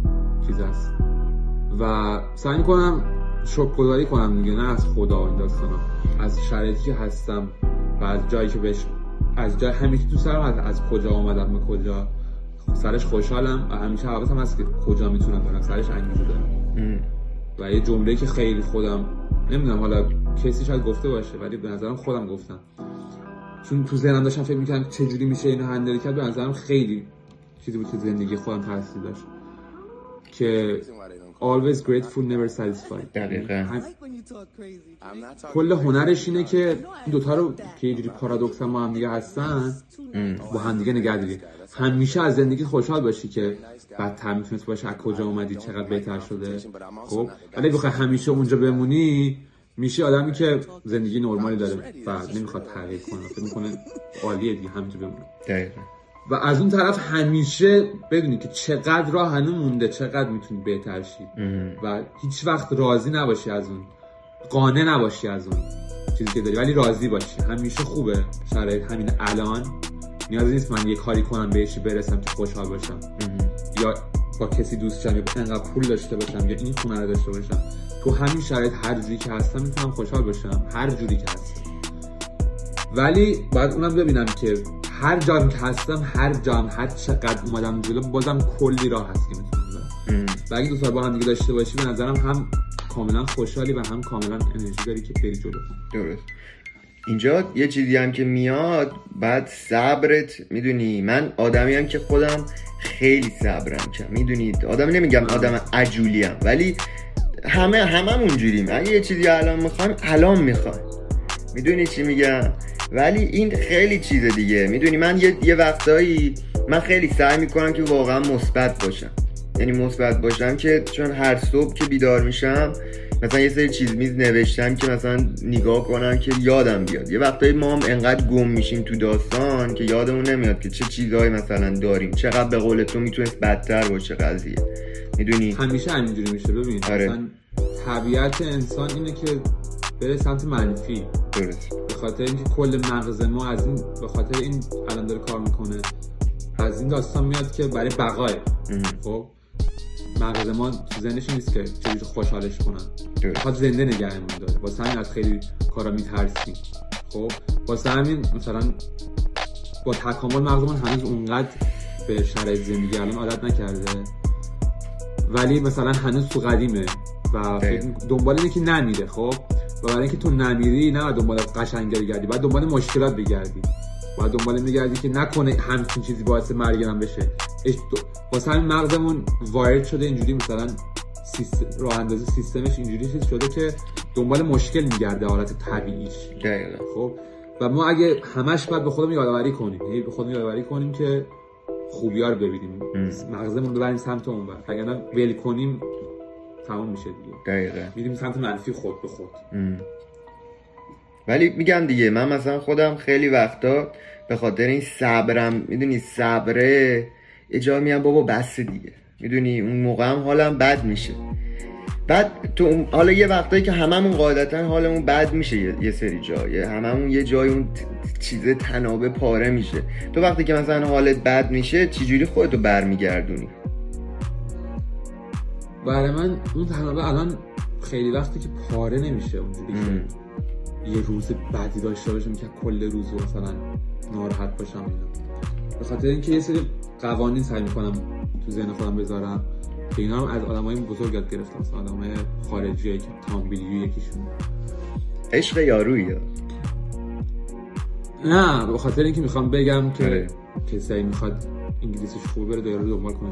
چیز است. و سعی می‌کنم شکرگزاری کنم دیگه نه از خدا این داستانا. از شرایطی که هستم و از جایی که بهش از جای همیشه تو سرم از, از کجا آمدم به کجا. سرش خوشحالم و همیشه حواسم هست که کجا می‌تونم برم. سرش انگیزه دارم. و یه جمله که خیلی خودم نمی‌دونم حالا کسی شاید گفته باشه ولی به نظرم خودم گفتم. چون تو ذهنم داشتم فکر می‌کنم چجوری میشه اینو هندل کرد به نظرم خیلی چیزی بود که زندگی خودم تاثیر داشت. که always grateful never satisfied. دقیقاً. هم- like when you talk crazy. I'm not talking کل هنرش اینه که این دوتا رو که یه جوری پارادوکس هم با هم دیگه هستن با هم دیگه نگه داری. همیشه از زندگی خوشحال باشی که بدتر می‌تونست باشه. از کجا اومدی؟ چقدر بهتر شده؟ خب؟ ولی بخوای همیشه اونجا بمونی میشه آدمی که زندگی نرمالی داره و نمی‌خواد تغییر کنه. فکر می‌کنه عالیه دیگه همینجا بمونه. دقیقا. و از اون طرف همیشه بدونی که چقدر راه هنوز مونده چقدر می‌تونی بهتر شی. و هیچ وقت راضی نباشی از اون. قانع نباشی از اون چیزی که داری ولی راضی باشی. همیشه خوبه. شرایط همین الان. نیازی نیست من یه کاری کنم بهش برسم که خوشحال باشم. یا با کسی دوست شم یا انقدر پول داشته باشم یا این خونه رو داشته باشم. تو همین شرایط هر جوری که هستم می‌تونم خوشحال باشم. هر جوری که هستم. ولی باید اونم ببینم که هر که هستم هر جام هر چقدر اومدم جلو بازم کلی راه هست که می‌تونم و اگه دو تا با هم دیگه داشته باشی به نظرم هم کاملا خوشحالی و هم کاملا انرژی داری که بری جلو. درست. اینجا یه چیزی هم که میاد بعد صبرت. می‌دونی من آدمی هم که خودم خیلی صبرم کم می‌دونید آدم نمیگم آدم عجولیم ولی همه همه اونجوریم اگه یه چیزی الان می‌خوایم الان می‌خوایم. می‌دونی چی میگم؟ ولی این خیلی چیز دیگه. می‌دونی من یه, یه وقتایی من خیلی سعی می‌کنم که واقعا مثبت باشم. یعنی مثبت باشم که چون هر صبح که بیدار میشم مثلا یه سری چیز میز نوشتم که مثلا نگاه کنم که یادم بیاد. یه وقتایی ما هم انقدر گم میشیم تو داستان که یادمون نمیاد که چه چیزهایی مثلا داریم. چقدر به قول تو می‌تونست بدتر باشه قضیه. می‌دونی؟ همیشه همینجوری میشه. ببین آره. طبیعت انسان اینه که بره سمت منفی. به خاطر اینکه کل مغز ما از این به خاطر این الان داره کار می‌کنه. از این داستان میاد که برای بقاه خب؟ مغز ما تو ذهنش نیست که چجوری خوشحالش کنن. می‌خواد زنده نگهمون داره. واسه همین از خیلی کارا میترسیم. خب؟ واسه همین مثلا با تکامل مغزمون هنوز اونقدر به شرایط زندگی الان عادت نکرده. ولی مثلا هنوز تو قدیمه و دنبال اینه که نمیره. خب؟ و برای اینکه تو نمیری نه دنبال قشنگ بگردی باید دنبال مشکلات بگردی. باید دنبال میگردی که نکنه همچین چیزی باعث مرگ من بشه. واسه همین مغزمون وارد شده اینجوری مثلا سیستم راه اندازی سیستمش اینجوری چیز شده که دنبال مشکل میگرده حالت طبیعیش. دقیقا. خب؟ و ما اگه همش باید به خودمون یادآوری کنیم یعنی به خودمون یادآوری کنیم که خوبیا رو ببینیم. مغزمون ببریم سمت اون ور. اگر ول کنیم تمام میشه دیگه. دقیقا میریم سمت منفی خود به خود. ولی میگم دیگه من مثلا خودم خیلی وقتا به خاطر این صبرم می‌دونی صبره یه جا میگم بابا بس دیگه. می‌دونی اون موقع هم حالم بد میشه. بعد تو حالا یه وقتایی که هممون قاعدتا حالمون بد میشه یه, سری جای هممون یه جای اون چیزه تنابه پاره میشه. تو وقتی که مثلا حالت بد میشه چجوری خودتو برمیگردونی؟ برای من اون تنابه الان خیلی وقتی که پاره نمیشه اونجوری که یه روز بعدی داشته باشم که کل روز رو مثلا ناراحت باشم اینا. به خاطر اینکه یه سری قوانین سعی می‌کنم تو ذهن خودم بذارم که اینا رو از آدمای بزرگ یاد گرفتم مثلا آدمای خارجی که تام بیلیو یکیشون. عشق یارویی. نه به خاطر اینکه می‌خوام بگم که آره. کسی می‌خواد انگلیسیش خوب بره داره دنبال کنه.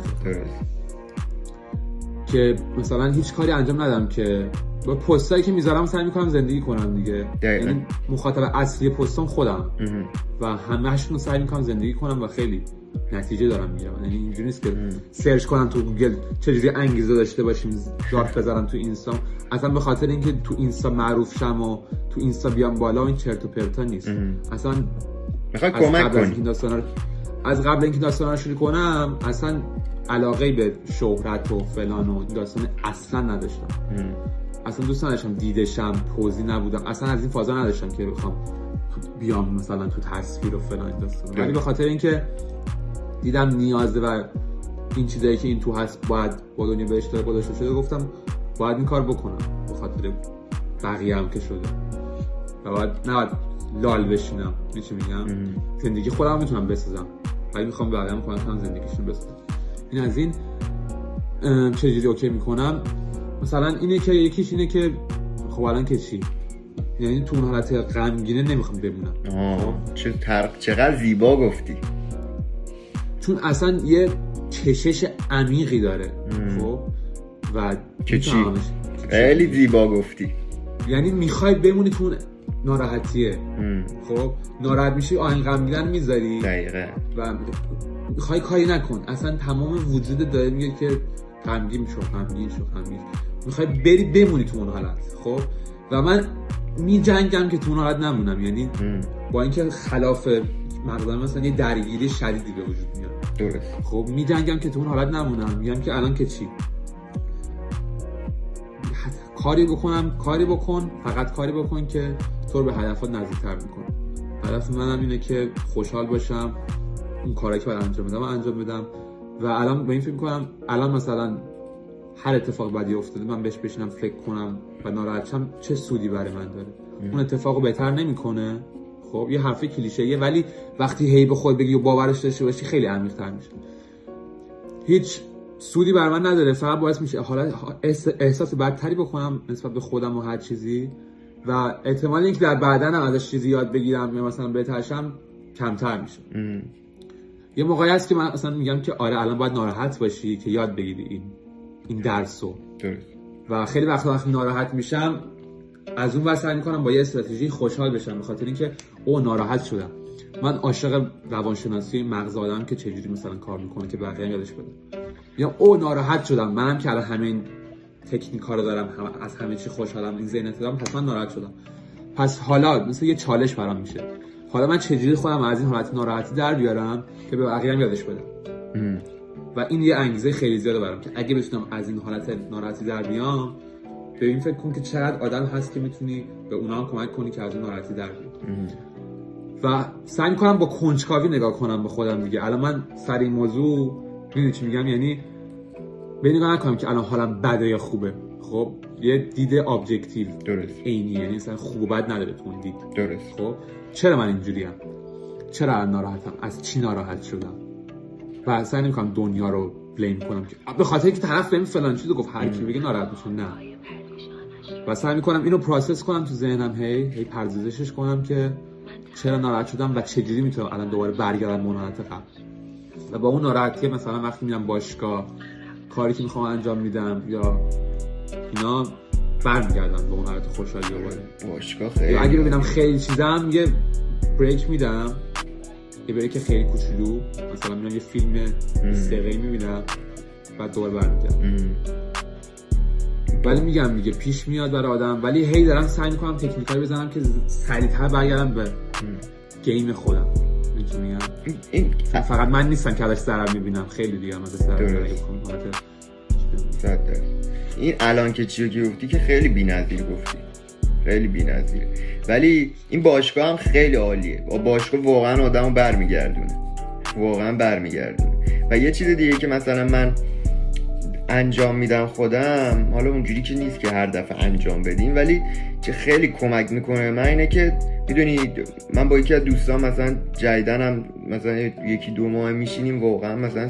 که مثلا هیچ کاری انجام ندم که با پستایی که می‌ذارم سعی می‌کنم زندگی کنم دیگه. دقیقاً. یعنی مخاطب اصلی پستام خودم. مهم. و همهشون سعی می‌کنم زندگی کنم و خیلی نتیجه دارم می‌گیرم یعنی اینجوری نیست که search کنم تو گوگل چجوری انگیزه داشته باشیم دارت بذارم تو اینستا. اصلا به خاطر اینکه تو اینستا معروف شم و تو اینستا بیام بالا این چرت و پرتا نیست. اصلا می‌خوای کمک کنی. از قبل اینکه داستانا رو شروع کنم اصلا علاقه به شهرت و فلان و داستان اصلا نداشتم. اصلا دوست نداشتم دیدشم پوزی نبودم. اصلا از این فازا نداشتم که بخوام بیام مثلا تو تصویر و فلان داستان. ولی به خاطر اینکه دیدم نیازه و این چیزایی که این تو هست باید با دنیا به اشتراک گذاشته شده گفتم باید این کار بکنم به خاطر بقیه هم که شده. و باید نباید لال بشینم. میشه میگم؟ زندگی خودم می‌تونم بسازم. ولی می‌خوام بقیه هم کنم زندگیشون بسازم. این از این چجوری اوکی می‌کنم؟ مثلا اینه که یکیش اینه که خب الان که چی؟ یعنی تو اون حالت غمگینه نمی‌خوام بمونم. آه. چه تر... چقدر زیبا گفتی. چون اصلا یه کشش عمیقی داره. خب؟ و که چی؟ خیلی زیبا گفتی. یعنی می‌خوای بمونی تو اون ناراحتیه. خب ناراحت میشی آهنگ غمگین می‌ذاری. دقیقه. و می‌خوای کاری نکن. اصلا تمام وجود داره میگه که غمگین شو غمگین شو غمگین می‌خوای بری بمونی تو اون حالت خب؟ و من می جنگم که تو اون حالت نمونم. یعنی با اینکه خلاف مقدار مثلا یه درگیری شدیدی به وجود میاد. درست. خب می جنگم که تو اون حالت نمونم. میگم که الان که چی؟ کاری بکنم کاری بکن فقط کاری بکن که تو رو به هدفات نزدیکتر می‌کنه. هدف منم اینه که خوشحال باشم اون کاری که باید انجام بدم انجام بدم. و الان به این فکر کنم الان مثلا هر اتفاق بدی افتاده من بهش بشینم فکر کنم و ناراحت چه سودی برای من داره؟ اون اتفاق بهتر نمی‌کنه؟ خب یه حرف کلیشه ولی وقتی هی به خود بگی و باورش داشته باشی خیلی عمیق‌تر میشه. هیچ سودی بر من نداره فقط باعث میشه حالا احساس بدتری بکنم نسبت به خودم و هر چیزی. و احتمال اینکه در بعدن هم ازش چیزی یاد بگیرم یا مثلا بهترشم کمتر میشه. یه موقعی هست که من اصلا میگم که آره الان باید ناراحت باشی که یاد بگیری این این درسو و خیلی وقتا وقتی ناراحت میشم از اون واسه می‌کنم با یه استراتژی خوشحال بشم به خاطر اینکه او ناراحت شدم. من عاشق روانشناسی مغز آدم که چجوری مثلا کار می‌کنه که بقیه یادش بده. یا او ناراحت شدم. منم که الان همین تکنیک رو دارم هم از همه چی خوشحالم این ذهنیت دارم من ناراحت شدم. پس حالا مثل یه چالش برام میشه. حالا من چجوری خودم از این حالت ناراحتی در بیارم که به بقیه یادش بدم و این یه انگیزه خیلی زیاده برام که اگه بتونم از این حالت ناراحتی در بیام به این فکر کن که چقدر آدم هست که می‌تونی به اونا هم کمک کنی که از اون ناراحتی در بیام. و سعی کنم با کنجکاوی نگاه کنم به خودم دیگه. الان من سر این موضوع می‌دونی چی میگم؟ یعنی به نگاه نکنم که الان حالم بده یا خوبه. خب یه دید objective درست. عینی یعنی مثلا خوب بد نداره تو اون دید. درست. خب چرا من اینجوری ام؟ چرا ناراحتم؟ از چی ناراحت شدم؟ و سعی نمی‌کنم دنیا رو blame کنم که به خاطر که طرف بهم فلان چیزو گفت هر کی بگه ناراحت میشم. نه. و سعی می‌کنم اینو process کنم تو ذهنم. هی هی پردازشش کنم که چرا ناراحت شدم و چجوری می‌تونم الان دوباره برگردم به قبل. و با اون ناراحتی مثلا وقتی میرم باشگاه کاری که می‌خوام انجام میدم یا اینا برمیگردم به اون حالت خوشحالی دوباره باشگاه خیلی اگه ببینم خیلی چیزم یه break میدم. یه بریک خیلی کوچولو. مثلا میرم یه فیلم 20 دقیقه‌ای می‌بینم. بعد دوباره برمیگردم. ولی میگم دیگه پیش میاد برای آدم. ولی هی دارم سعی می‌کنم تکنیکایی بزنم که سریعتر برگردم به گیم خودم. میگم این فقط من نیستم که ازش ضرر می‌بینم. خیلی دیگه هم ازش ضرر این الان که چیو گفتی که خیلی بی‌نظیر گفتی. خیلی بی‌نظیره ولی این باشگاه هم خیلی عالیه. با باشگاه واقعا آدمو برمیگردونه. واقعا برمیگردونه. و یه چیز دیگه که مثلا من انجام میدم خودم حالا اونجوری که نیست که هر دفعه انجام بدیم ولی چه خیلی کمک می‌کنه. من اینه که می‌دونی من با یکی از دوستان مثلا جیدنم مثلا یکی دو ماه میشینیم واقعا مثلا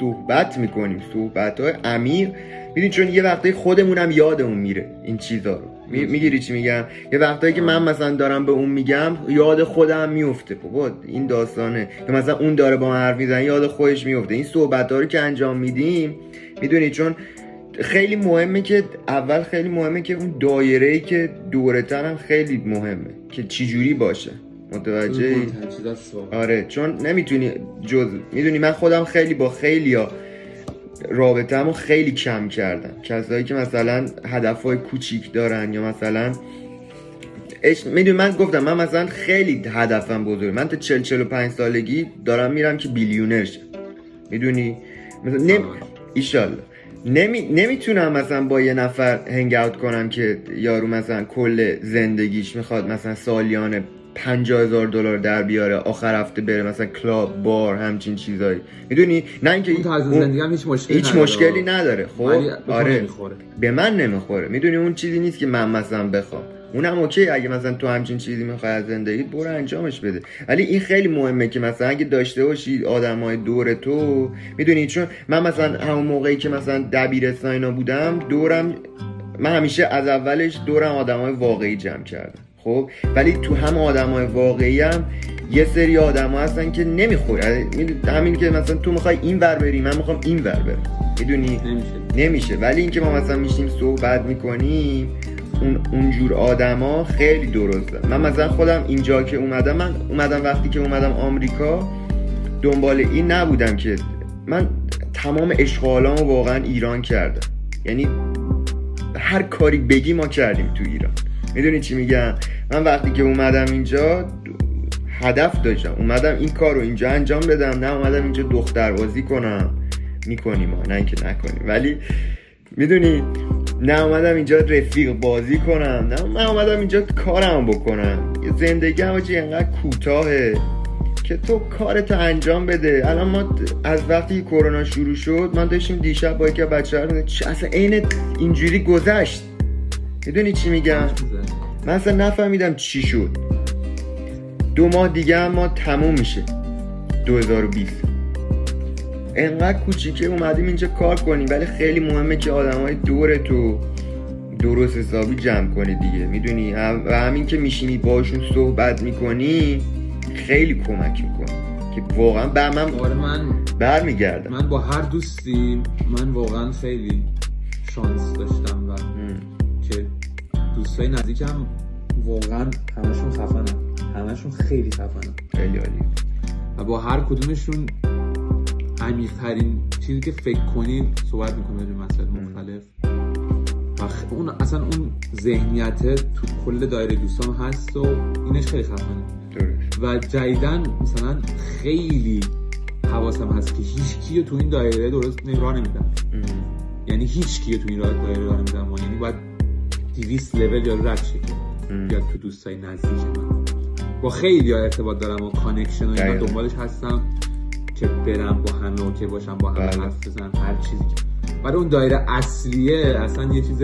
صحبت می‌کنیم. صحبت های عمیق. می‌دونی چون یه وقتایی خودمونم یادمون میره این چیزا رو. می‌گیری چی میگم؟ یه وقتایی که من مثلا دارم به اون میگم یاد خودم میفته بابا این داستانه. که مثلا اون داره با من حرف می‌زنه یاد خودش میفته این صحبت ها رو که انجام میدیم می‌دونی چون خیلی مهمه که اول خیلی مهمه که اون دایره ای که دورتن هم خیلی مهمه که چی جوری باشه متوجه آره چون نمی‌تونی جز می‌دونی من خودم خیلی با خیلی ها رابطه خیلی کم کردم. کسایی که مثلا هدف های کوچیک دارن یا مثلا می‌دونی من گفتم من مثلا خیلی هدفم بزرگ من تا 40 45 سالگی دارم میرم که بیلیونر شم. می‌دونی؟ مثلا نم... ایشالله. نمی... نمی‌تونم مثلا با یه نفر هنگ اوت کنم که یارو مثلا کل زندگیش می‌خواد مثلا سالیانه 50 هزار دلار در بیاره آخر هفته بره مثلا کلاب بار همچین چیزایی. می‌دونی؟ نه اینکه اون طرز اون- زندگی هم هیچ مشکلی هیچ نداره. مشکلی نداره خب؟ آره. به من نمی‌خوره. می‌دونی اون چیزی نیست که من مثلا بخوام. اونم اوکی اگه مثلا تو همچین چیزی می‌خوای از زندگیت برو انجامش بده. ولی این خیلی مهمه که مثلا اگه داشته باشی آدمای دور تو می‌دونی چون من مثلا همون موقعی که مثلا دبیرستان اینا بودم دورم من همیشه از اولش دورم آدمای واقعی جمع کردم خب؟ ولی تو هم آدمای واقعی هم یه سری آدم هستن که نمی‌خوره همین که مثلا تو می‌خوای این ور بری من می‌خوام این ور برم. می‌دونی؟ نمیشه. نمیشه. ولی اینکه ما مثلا میشیم صحبت می‌کنیم اون اونجور آدما خیلی درسته من مثلا خودم اینجا که اومدم من اومدم وقتی که اومدم آمریکا دنبال این نبودم که من تمام اشغالامو واقعا ایران کردم. یعنی هر کاری بگی ما کردیم تو ایران. می‌دونی چی میگم؟ من وقتی که اومدم اینجا هدف داشتم. اومدم این کار رو اینجا انجام بدم نه اومدم اینجا دختر بازی کنم. می‌کنیم نه اینکه نکنیم. ولی می‌دونی؟ نه اومدم اینجا رفیق بازی کنم نه من اومدم اینجا کارم بکنم. یه زندگی هم چی انقدر کوتاهه که تو کارتو انجام بده. الان ما از وقتی کرونا شروع شد من داشتیم دیشب با یکی بچه ها اصلا عین اینجوری گذشت. می‌دونی چی میگم؟ من اصلا نفهمیدم چی شد. دو ماه دیگه ما تموم میشه. 2020 انقدر کوچیکه اومدیم اینجا کار کنیم ولی خیلی مهمه که آدم های دور تو درست حسابی جمع کنی دیگه. می‌دونی؟ و همین که میشینی باشون صحبت می‌کنی خیلی کمک می‌کنه که واقعا به من آره من برمیگردم. من با هر دوستی من واقعا خیلی شانس داشتم و که دوستای نزدیکم واقعا همشون خفنن همشون خیلی خفنن خیلی عالی. و با هر کدومشون عمیق‌ترین چیزی که فکر کنید صحبت می‌کنه به مسائل مختلف. و اون اصلا اون ذهنیت تو کل دایره دوستان هست و اینش خیلی خفنه. و جدیدن مثلا خیلی حواسم هست که هیچ کیو تو این دایره درست راه نمیدم یعنی هیچ کیو تو این راه دایره راه نمیدم. ما یعنی باید 200 لول یا رد بیاد تو دوستای نزدیک من. با خیلی ها ارتباط دارم و connection و اینا. دنبالش هستم. که برم با همه okay باشم با همه بله. حرف بزنم هر چیزی که. برای اون دایره اصلیه اصلا یه چیز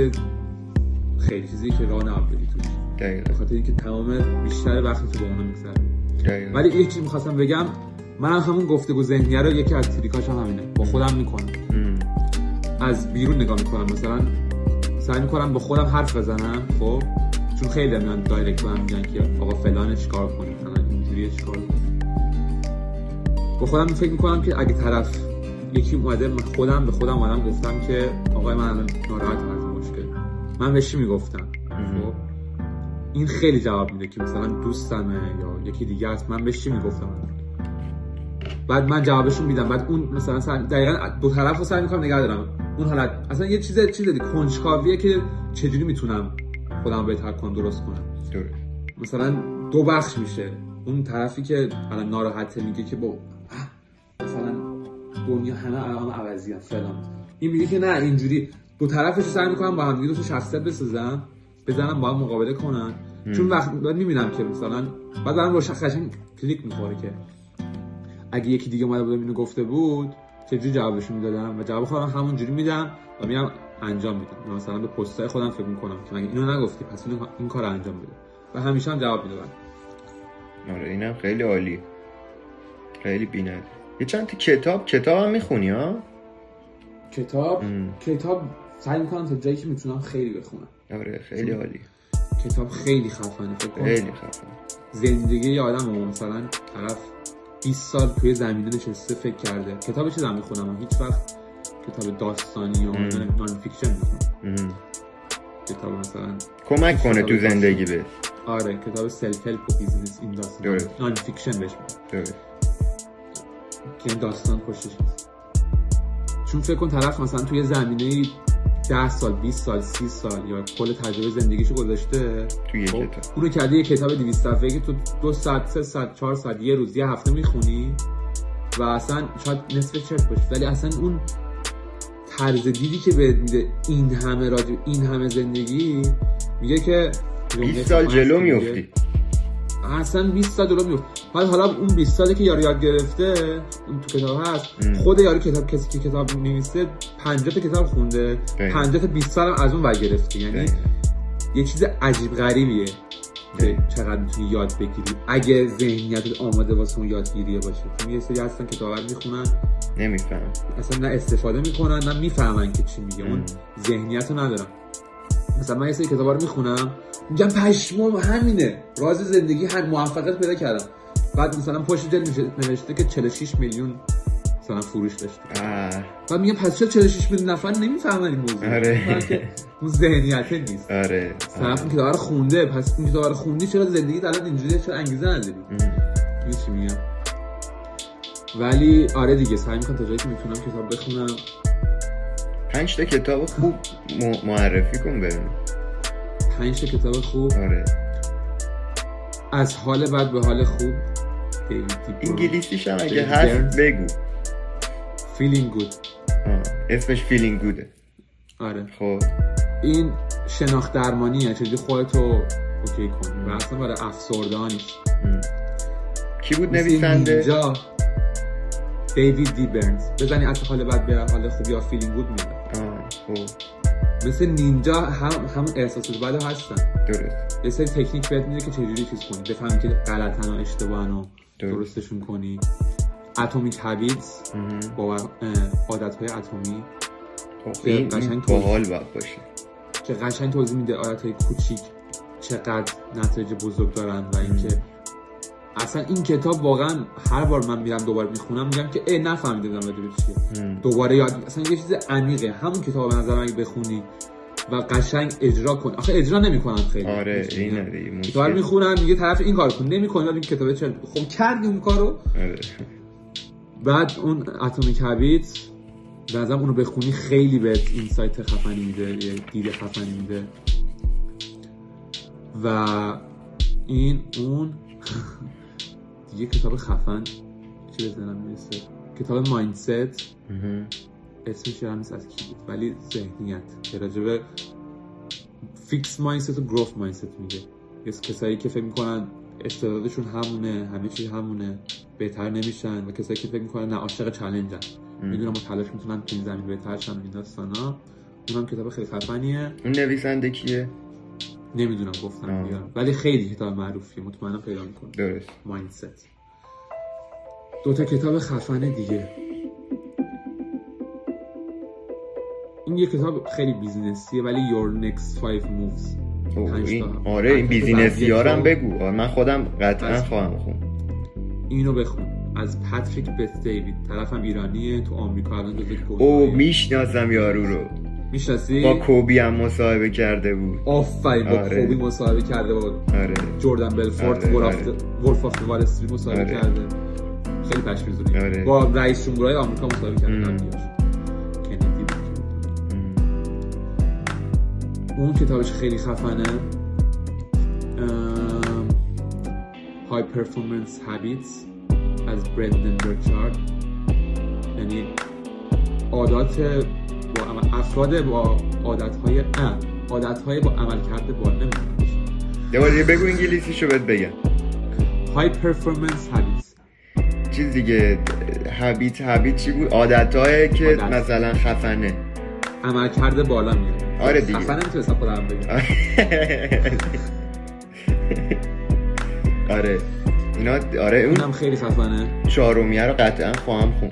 خیلی چیزی که راه نباید بری توش. دقیقا. خاطر اینکه تمام بیشتر وقت تو با اونا میگذره ولی یه چیزی می‌خواستم بگم من هم همون گفتگو ذهنیه رو یکی از trick اش هم همینه. با خودم می‌کنم. از بیرون نگاه می‌کنم. مثلا سعی می‌کنم با خودم حرف بزنم خب؟ چون خیلی میان دایرکت به هم میگن که آقا فلان چیکار کنی مثلا اینجوریه چیکار کنی با خودم فکر می‌کنم که اگه طرف یکی اومده خودم به خودم اومدم گفتم که آقای من ناراحتم از مشکل. من بهش چی می‌گفتم؟ خب این خیلی جواب میده که مثلا دوستمه یا یکی دیگه است. من بهش چی می‌گفتم؟ بعد من جوابشون میدم. بعد اون مثلا سر... دقیقا دو طرف رو سعی می‌کنم نگه دارم. اون حالت اصلا یه چیز چیز دیگه کنجکاویه که چجوری می‌تونم خودم بهتر کنم درست کنم. مثلا دو بخش میشه. اون طرفی که الان ناراحته میگه که با مثلا دنیا همه الان عوضی هم فلان. این میگه که نه اینجوری. دو طرفش سعی می‌کنم با هم دیگه دو شخصیت بسازم بزنم با هم مقابله کنن. چون وقت بعد می‌بینم که مثلا بعد برام روشن قشنگ کلیک می‌خوره که اگه یکی دیگه اومده بود اینو گفته بود چجوری جوابش می‌دادم و جواب خودم همونجوری میدم و میرم انجام میدم. مثلا به پستای خودم فکر می‌کنم که مگه اینو نگفتی پس اینو این کار انجام بده. و همیشه هم جواب می‌دادم آره اینم خیلی عالی. خیلی بینه یه چند تا کتاب کتاب هم می‌خونی ها؟ کتاب؟ ام. کتاب سعی می‌کنم تا جایی که می‌تونم خیلی بخونم. آره خیلی عالی. کتاب خیلی خفنه فکر خیلی خفن زندگی یه آدم مثلا طرف 20 سال توی زمینه نشسته فکر کرده. کتاب چیزم می‌خونم؟ هیچ وقت کتاب داستانی یا non-fiction می‌خونم. کتاب مثلا کمک کنه تو زندگی به آره کتاب self-help و business این داستان. non-fiction بهش درست. که این داستان پشتش نیست چون فکر کن طرف مثلا توی زمینه 10 سال 20 سال 30 سال یا کل تجربه زندگیشو گذاشته توی یه خب، کتاب. اونو کرده یه کتاب 200 صفحه‌ای که تو دو ساعت سه ساعت چهار ساعت یه روز یه هفته می‌خونی و اصلا شاید نصف چرت باشه. ولی اصلا اون طرز دیدی که بهت میده این همه رادیو این همه زندگی میگه که 20 سال جلو میفتی اصلا 20 سال دلار میفت بعد حالا اون 20 سالی که یارو یاد گرفته اون تو کتاب هست. خود یارو کتاب کسی که کتاب نویسه 50 تا کتاب خونده دقیقاً. 50 تا 20 سال هم از اون ور گرفته یعنی. یه چیز عجیب غریبیه که. چقدر می‌تونی یاد بگیری اگه ذهنیتت آماده واسه اون یادگیریه باشه چون یه سری هستن کتاب رو می‌خونن نمیفهم اصلا نه استفاده می‌کنن نه می‌فهمن که چی میگه اون. ذهنیت رو ندارن مثلا من یه سری کتابا رو می‌خونم. میگم پشمام همینه. راز زندگی هم موفقیت پیدا کردم. بعد مثلا پشت جلد نوشته- که 46 میلیون مثلا فروش داشته. آه. بعد میگم پس چرا 46 میلیون نفر نمی‌فهمن این موضوع؟ آره. اون ذهنیت نیست. آره. طرف این کتاب رو خونده. پس این کتاب رو خوندی چرا زندگی الان اینجوریه؟ چرا انگیزه نداری؟ چی میگم؟ ولی آره دیگه سعی می‌کنم تا جایی که می‌تونم کتاب بخونم. پنج تا کتاب خوب م- معرفی کن ببینم پنج تا کتاب خوب؟ آره. از حال بد به حال خوب. انگلیسیش هم اگه هست. بگو. Feeling Good. اسمش Feeling Good ه آره. خب. این شناخت درمانیه. چجوری خودتو okay کنی؟ و اصلا برای ام. کی بود نویسنده؟ دیوید دی برنز بزنی از حال بد به حال خوب یا Feeling Good میاد. آه. خب مثل نینجا هم همون احساسات بد هستن. درست. یه سری تکنیک بهت میده که چجوری چیز کنی. بفهمی که غلطن و اشتباهن و درست. درستشون کنی. اتمیک هابیتس. با عادت های اتمی. خب این قشنگ. باحال باید باشه. که قشنگ توضیح میده عادت های کوچیک چقدر نتایج بزرگ دارن و اینکه اصلا این کتاب واقعا هر بار من میرم دوباره می‌خونم میگم که ای نفهمیدم راجع به چیه. ام. دوباره یاد اصلا یه چیز عمیقه. همون کتاب به نظر من بخونی و قشنگ اجرا کن. آخه اجرا نمی‌کنن خیلی. آره می‌دونی؟ این دیگه کتاب. می‌خونن میگه طرف این کار کن. نمی‌کنه این کتابه چه؟ خب کردی اون کارو. آره. بعد اون اتمیک هابیت به نظرم اونو بخونی خیلی بهت اینسایت خفنی میده یه دید خفنی میده. و این اون دیگه کتاب خفن چی بزنم می‌رسه؟ کتاب مایندست. اسمش یادم نیست از کی بود ولی ذهنیت. که راجبه فیکس مایندست و گروف مایندست میگه. یه کسایی که فکر می‌کنن استعدادشون همونه همه چیز همونه بهتر نمیشن و کسایی که فکر می‌کنن نه عاشق چالنجن. می‌دونم با تلاش می‌تونن تو این زمین بهتر شن این داستانا اونم کتاب خیلی خفنیه. اون نویسنده کیه؟ نمی‌دونم گفتم. بیارم. ولی خیلی کتاب معروفیه. مطمئنم پیدا می‌کنه درست. مایندست دو تا کتاب خفن دیگه. این یه کتاب خیلی business یه ولی Your Next Five Moves. این. آره این business ی هم بگو. من خودم قطعا از- خواهم خون اینو بخون. از پاتریک بت دیوید طرفم ایرانیه تو آمریکا الان جزو او می‌شناسم یارو رو. می‌شناسی با کوبی هم مصاحبه کرده بود آفرین با آره. کوبی مصاحبه کرده با آره جردن بلفورد آره، آره. Wolf of Wall Street مصاحبه آره. کرده خیلی پشم‌ریزونی آره. با رئیس جمهورهای آمریکا مصاحبه کرده بود. ام. اون کتابش خیلی خفنه High Performance Habits از برندن برچارد یعنی عادات با عمل- افراد با عادت های عادت های با عمل کرده با نمی‌دونم یه بار بگو انگلیسیشو بهت بگم. های پرفورمنس هابیتس چیز دیگه هبیت هبیت چی بود؟ عادت که عادت. مثلا خفنه. عمل کرده بالا میره. آره دیگه. خفنه نمی‌تونستم خودم بگم. <laughs> آره. اینا آره اون اونم خیلی خفنه. چهارمیه رو قطعا خواهم خون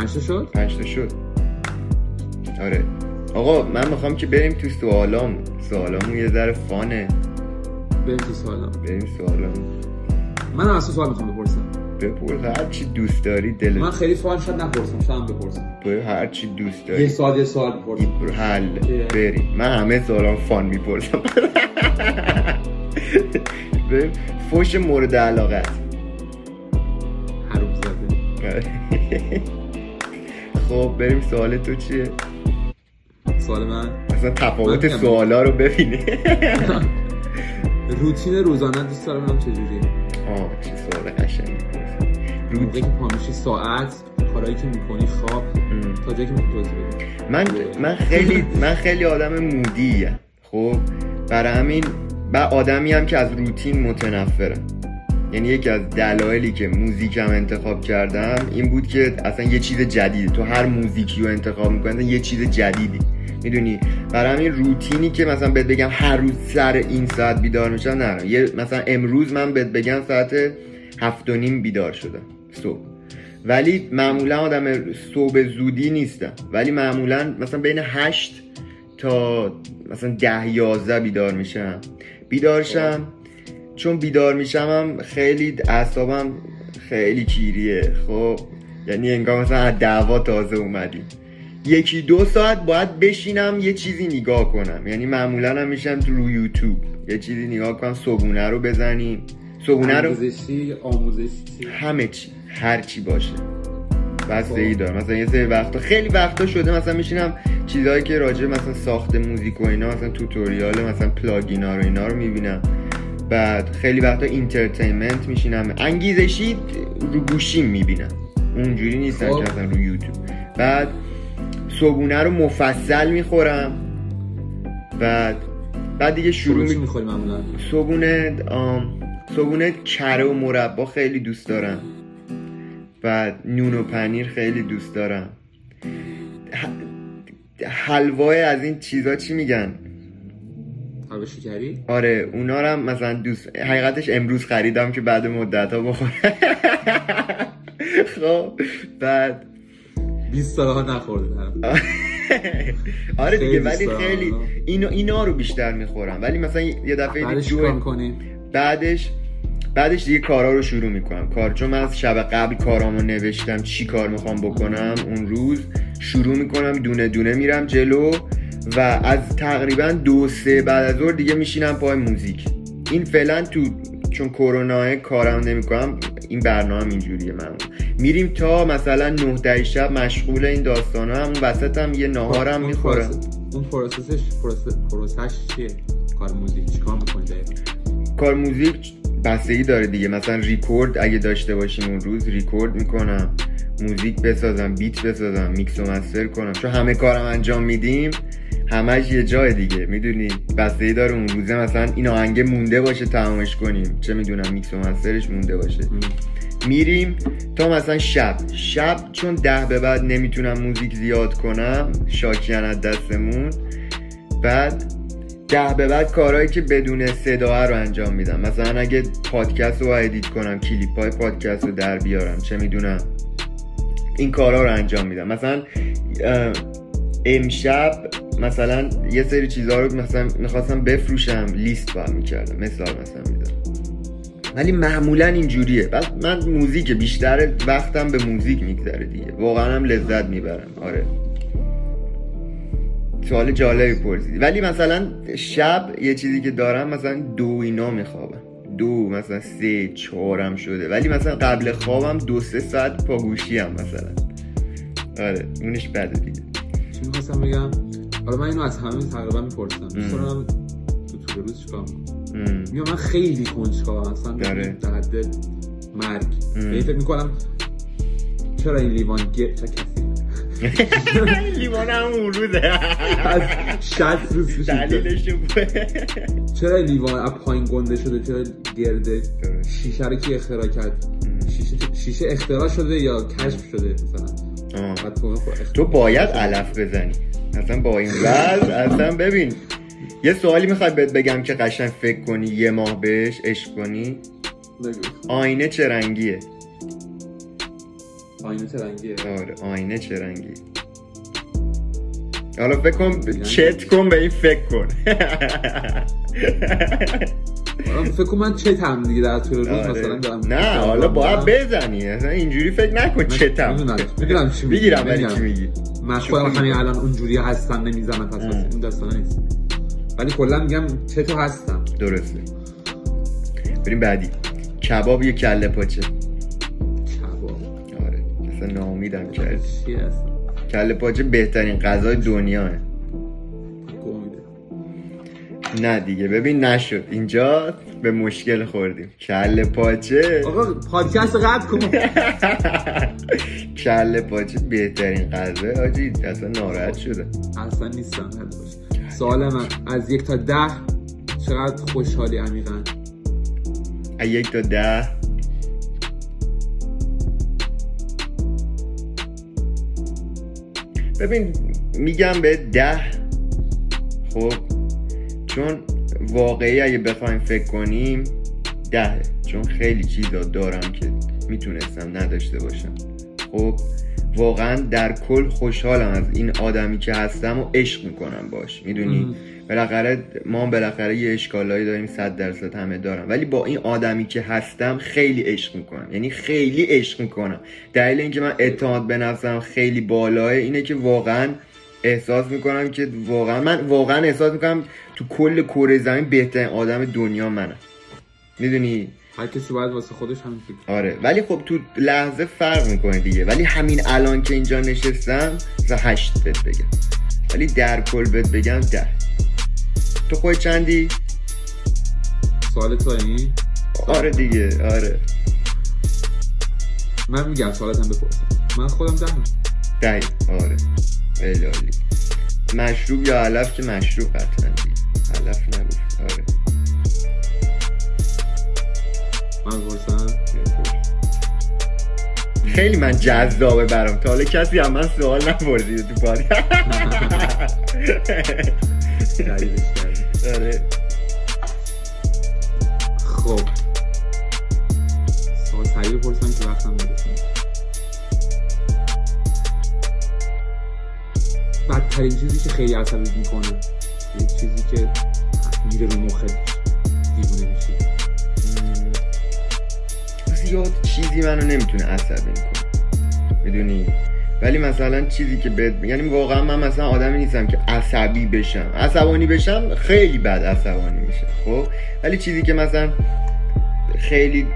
پنج شد؟ پنج شد. آره. آقا من می‌خوام که بریم تو سوالام. سوالامون یه ذره فانه. بریم تو سوالم بریم سوالام. من از تو سوال می‌خوام بپرسم. بپرس. هر چی دوست داری من دلت خیلی سوال شاید نپرسم. شاید هم بپرسم. بپرس هر چی دوست یه داری سوال یه سوال بپرسم حل. بریم. من همه سوالام فان می‌پرسم. <laughs> بریم. فوش مورد علاقت حروم زده <laughs> خب بریم سوال تو چیه؟ سوال من؟ اصلا تفاوت من. سوالا رو ببینی. <laughs> روتین روزانه دوست دارم ببینم چجوریه آه چه سوال قشنگی پرسی. رو موقعی که پامیشی ساعت کارهایی که می‌کنی خواب. تا جایی که می‌تونی توضیح بدی. من من خیلی من خیلی آدم مودی خب برای همین و آدمی هم که از روتین متنفره یعنی یکی از دلایلی که موزیکم انتخاب کردم این بود که اصلا یه چیز جدیده تو هر موزیکی رو انتخاب می‌کنی یه چیز جدیدی. می‌دونی؟ برای همین روتینی که مثلا بهت بگم هر روز سر این ساعت بیدار میشم نه. یه مثلا امروز من بهت بگم ساعت هفت و نیم بیدار شدم صبح. ولی معمولا آدم صبح زودی نیستم. ولی معمولا مثلا بین هشت تا مثلا ده یازده بیدار میشم. بیدار شم. چون بیدار میشم هم خیلی اعصابم خیلی کیریه خب یعنی انگار مثلا از دعوا تازه اومدیم. یکی دو ساعت باید بشینم یه چیزی نگاه کنم. یعنی معمولا هم میشم تو رو یوتیوب. یه چیزی نگاه کنم صبونه رو بزنیم. صبونه رو آموزشی آموزشی. همه چی هر چی باشه. بسته ای داره مثلا یه سری وقتا خیلی وقتا شده مثلا میشینم چیزهایی که راجع مثلا ساخت موزیک و اینا مثلا tutorial مثلا plugin ا رو اینا رو می‌بینم. بعد خیلی وقتا entertainment میشینم. انگیزشی رو گوشیم می‌بینم. اونجوری نیستم خب. که مثلا رو یوتیوب. بعد صبونه رو مفصل می‌خورم. بعد بعد دیگه شروع می... می‌خوری معمولا؟ صبونه آم، صبونه کره و مربا خیلی دوست دارم. بعد نون و پنیر خیلی دوست دارم. ح- حلوای از این چیزا چی میگن؟ حلوا شکری؟ آره اونا رو هم مثلا دوست حقیقتش امروز خریدم که بعد مدت ها بخورم <laughs> خب بعد 20 سال ها نخورده. <laughs> آره دیگه ولی. خیلی اینا, اینا رو بیشتر می‌خورم. ولی مثلا یه دفعه می‌کنی؟ بعدش بعدش دیگه کارا رو شروع می‌کنم. کار چون من از شب قبل کارامو نوشتم چی کار می‌خوام بکنم اون روز شروع می‌کنم دونه دونه میرم جلو. و از تقریبا دو سه بعد از ظهر دیگه میشینم پای موزیک. این فعلا تو چون کرونا کارم نمی‌کنم این برنامه اینجوریه من میریم تا مثلا نه ده شب مشغول این داستانا هم اون وسط هم یه نهارم می‌خورم اون پروسسش پروسش چیه؟ کار موزیک چیکار می‌کنی کار موزیک بستگی داره دیگه. مثلا ریکورد اگه داشته باشیم اون روز ریکورد می‌کنم. موزیک بسازم beat بسازم میکس و master کنم. چون همه کارم انجام میدیم همش یه جای دیگه می‌دونی؟ بستگی داره اون روزه مثلا این آهنگه مونده باشه تمامش کنیم. چه می‌دونم میکس و master ش مونده باشه. میریم تا مثلا شب. شب چون ده به بعد نمی‌تونم موزیک زیاد کنم شاکیان از دستمون. بعد ده به بعد کارهایی که بدون صدا رو انجام میدم. مثلا اگه پادکست رو edit کنم کلیپ های پادکست رو در بیارم چه می‌دونم. این کارها رو انجام میدم. مثلا امشب مثلا یه سری چیزها رو مثلا می‌خواستم بفروشم لیست باید می‌کردم مثال مثلا میدم. ولی معمولا اینجوریه. بعد من موزیک بیشتر وقتم به موزیک میگذره دیگه. واقعا هم لذت می‌برم. آره. سوال جالبی پرسیدی. ولی مثلا شب یه چیزی که دارم مثلا دو اینا میخوابم. دو مثلا سه چهارم شده. ولی مثلا قبل خوابم دو سه ساعت پاگوشی هم مثلا. آره. اونش بده دیگه. چی می‌خواستم بگم؟ حالا من اینو از همه تقریبا می‌پرسم دوست دارم تو طول روز چیکار می‌کنم. میگم من خیلی کنجکاوم اصلا آره. در حد مرگ. یعنی فکر می‌کنم چرا این لیوان گه چه کسی؟ <laughs> لیوان هم روزه از 60 روز دلیلش چرا لیوان از پایین گنده شده؟ چرا گرده؟ شیشه رو کی اختراع کرد؟ شیشه, اختراع شده یا کشف شده مثلا؟ تو باید علف بزنی. اصلا با این وضع اصلا ببین یه سوالی می‌خوای بهت بگم که قشنگ فکر کنی یه ماه بهش عشق کنی؟ بگو. آینه چه رنگیه؟ آینه چه رنگیه؟ آره آینه چه رنگی حالا فکر کن چت کن به این فکر کن. فکر کنم من چه تم دیگه در طول روز آره. مثلا دارم نه حالا باید بزنی اصلا اینجوری فکر نکن چتم می‌دونم چی میگی. من خودم همین الان اونجوری هستم نمی‌زنم پس اون داستانه نیست. ولی کلا میگم چه تو هستم. درسته. بریم بعدی. کباب یه کله پاچه؟ کباب. آره. اصلا ناامیدم کرد. چی هست؟ کله پاچه بهترین غذای دنیاه. نه دیگه. ببین نشد. اینجا به مشکل خوردیم. کله پاچه. آقا پادکست قطع کن. <laughs> کله پاچه بهترین غذا آجی اصلا ناراحت شده. اصلا نیستم سوال من از یک تا ده چقدر خوشحالی عمیقا؟ از یک تا ده. ببین میگم به ده. خب چون واقعی اگه بخوایم فکر کنیم دهه چون خیلی چیزا دارم که می‌تونستم نداشته باشم. خب واقعا در کل خوشحالم از این آدمی که هستم و عشق می‌کنم باش می‌دونی. بالاخره ما بالاخره یه اشکالایی داریم صد درصد همه دارم. ولی با این آدمی که هستم خیلی عشق می‌کنم. یعنی خیلی عشق می‌کنم. دلیل اینکه من اعتماد به نفسم خیلی بالاه اینه که واقعا احساس می‌کنم که واقعا من واقعا احساس می‌کنم تو کل کره زمین بهترین آدم دنیا منم می‌دونی؟ هر کسی باید واسه خودش همین فکر آره. ولی خب تو لحظه فرق می‌کنه دیگه. ولی همین الان که اینجا نشستم مثلا هشت بهت بگم. ولی در کل بهت بگم ده. تو خود چندی؟ سوال تو این آره دیگه. آره. من میگم سوالتم بپرسم. من خودم دهم ده آره. خیلی عالی. مشروب یا علف که مشروب قطعا دیگه. علف نگفت آره. من خیلی من جذابه برام. تا حالا کسی هم من سوال نپرسید تو پاری آره. خب. سوال سریع بپرسم که وقتم می‌رسم بدترین چیزی که خیلی عصبی می‌کنه. یه چیزی که میره رو مخت دیوونه میشی زیاد چیزی منو نمی‌تونه عصبی کنه می‌دونی؟ ولی مثلا چیزی که بهت یعنی واقعا من مثلا آدمی نیستم که عصبی بشم. عصبانی بشم خیلی بد عصبانی میشم خب؟ ولی چیزی که مثلا خیلی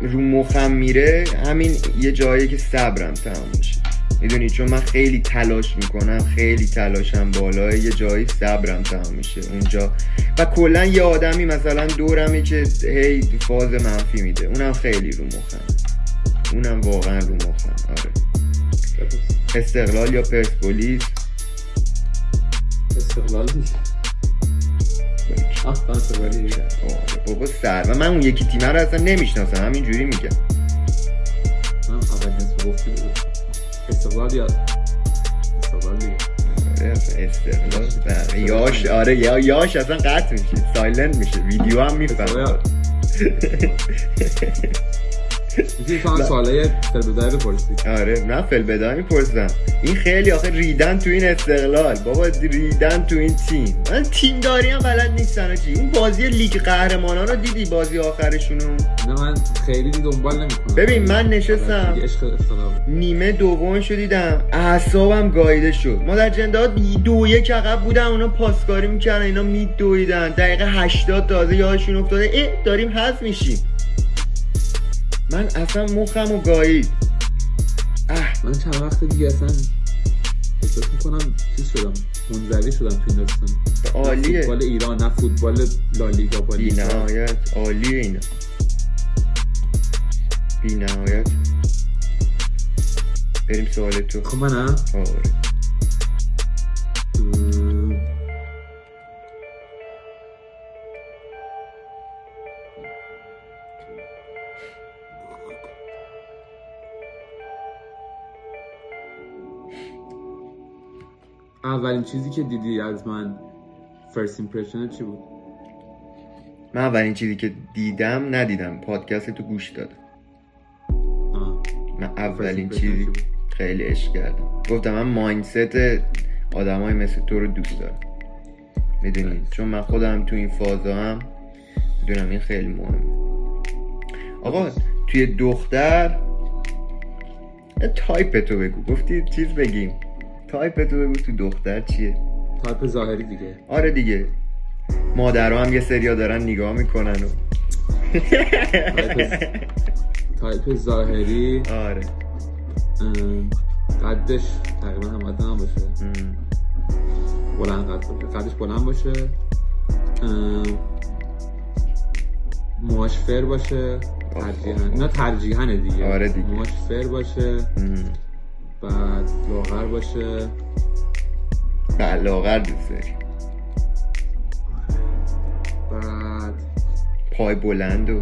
رو مخم میره همین یه جایی که صبرم تمام میشه می‌دونی؟ چون من خیلی تلاش می‌کنم خیلی تلاشم بالاه یه جایی صبرم تمام میشه اونجا. و کلا یه آدمی مثلا دورمی که هی فاز منفی میده. اونم خیلی رو مخم. اونم واقعا رو مخم. آره. استقلال یا پرسپولیس؟ استقلال. آره بابا سر. و من اون یکی تیمه رو اصلا نمی‌شناسم. همینجوری میگم. من اول گفتی بود. استقلال یا استقلال آره استقلال. یاش آره یا یاش اصلا قطع میشه سایلنت میشه ویدیو هم میفهم استقلال. <laughs> می‌تونی سوالای فلبدای بپرسی. آره من فل بدای می‌پرسم این خیلی آخه ریدن تو این استقلال. بابا ریدن تو این تیم. من تیم داری هم بلد نیستن آجی. اون بازی لیگ قهرمانان رو دیدی بازی آخرشونو؟ نه من خیلی دنبال نمی‌کنم. ببین، من نشستم. استقلال بود. نیمه دوم شو دیدم. اعصابم گاییده شد. ما در جندات دو یک عقب بودن اونا پاسکاری می‌کردن اینا میدویدن. دقیقه 80 تازه یادشون افتاده. اه داریم حذف میشیم. من اصلا مخم و گایید. اه. من چند وقت دیگه اصلا احساس می‌کنم چیز شدم؟ منزوی شدم تو این داستان. عالیه. فوتبال ایران نه فوتبال لالیگا با بی لیگا. نهایت عالیه اینا. بی نهایت بریم سوال تو. خب منم. آره. اولین چیزی که دیدی از من first impression چی بود؟ من اولین چیزی که دیدم ندیدم. پادکست تو گوش دادم. آه. من اولین چیزی؟ خیلی عشق کردم. گفتم من mindset آدمای مثل تو رو دوست دارم. می‌دونی؟ چون من خودم تو این فازا هم می‌دونم این خیلی مهمه. آقا توی دختر تایپ تو بگو. گفتی چیز بگیم. تایپ تو بگو تو دختر چیه؟ تایپ ظاهری دیگه. آره دیگه. مادرها هم یه سریا دارن نگاه می‌کنن و تایپ, ظاهری. آره. قدش تقریبا هم قد هم باشه. بلند قد باشه. قدش بلند باشه. موهاش فر باشه. ترجیحاً اینا ترجیحاًه دیگه. آره دیگه. موهاش فر باشه. بعد لاغر باشه. بله لاغر دوست داری بعد پای بلند و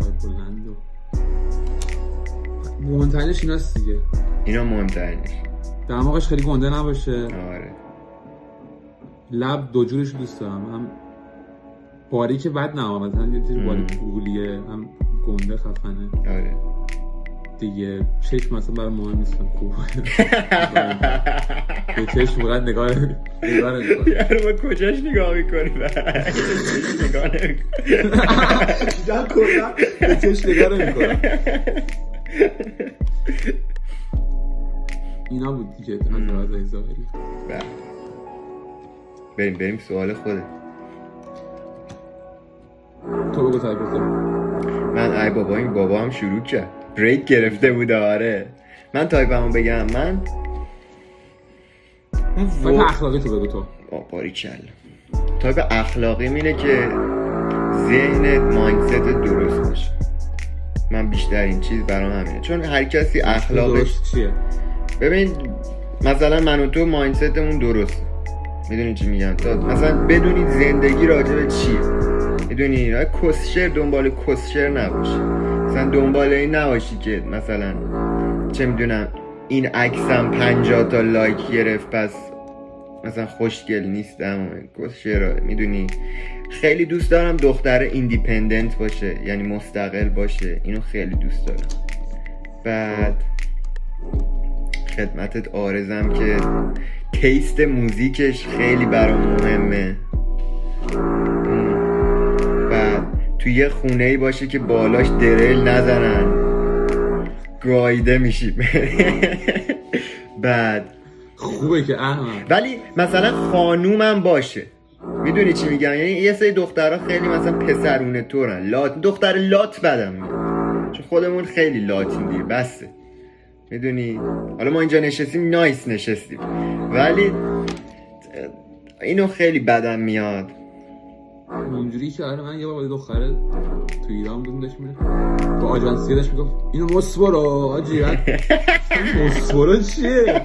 پای بلند و مهمترینش ایناست دیگه. اینا مهمترینش. دماغش خیلی گنده نباشه. آره. لب دو جورش دوست دارم. هم باری که بد نه مثلا یه تیش باری مم. پولیه هم گنده خفنه. آره. دیگه چشم مثلا برای مهم نیستم خوب به چشم فقط نگاه نگاه نمی‌کنم. یارو با کجاش نگاه می‌کنی؟ نگاه نمی‌کنی دیدم کلا به چشم نگاه نمی‌کنم. اینا بود دیگه از لحاظ ظاهری بله. بریم بریم سوال خوده تو بگو من ای بابا این بابا هم شروع کرد. break گرفته بود آره. من تایپمو بگم من تایپ اخلاقی تو بگو تو. باریکلا تایپ اخلاقی اینه که ذهنت mindset درست باشه. من بیشتر این چیز برام همینه. چون هر کسی اخلاقش درست چیه؟ ببین مثلا من و تو mindset مون درست می‌دونی چی میگم؟ تا مثلا بدونی زندگی راجع به چیه. می‌دونی؟ کسشر دنبال کسشر نباشی مثلا دنبال این نباشی که مثلا چه می‌دونم این عکسم 50 تا لایک گرفت پس مثلا خوشگل نیستم کسشر می‌دونی؟ خیلی دوست دارم دختر independent باشه یعنی مستقل باشه اینو خیلی دوست دارم. بعد خدمتت آرزم که تیست موزیکش خیلی برام مهمه. توی یه خونه ای باشه که بالاش دریل نزنن. گایده میشیم. <laughs> بعد. خوبه که احمد. ولی مثلا خانومم باشه. می‌دونی چی میگم؟ یعنی یه سری دخترها خیلی مثلا پسرونه طورن لات دختر لات بدم میاد. چون خودمون خیلی لاتیم دیگه بسه. می‌دونی؟ حالا ما اینجا نشستیم نایس نشستیم. ولی اینو خیلی بدم میاد. اونجوری که آره من یه بار با دختره تو ایران بودیم داشت میره با آژانسیه داشت می‌گفت اینو مسورو آجی بعد مسورو چیه؟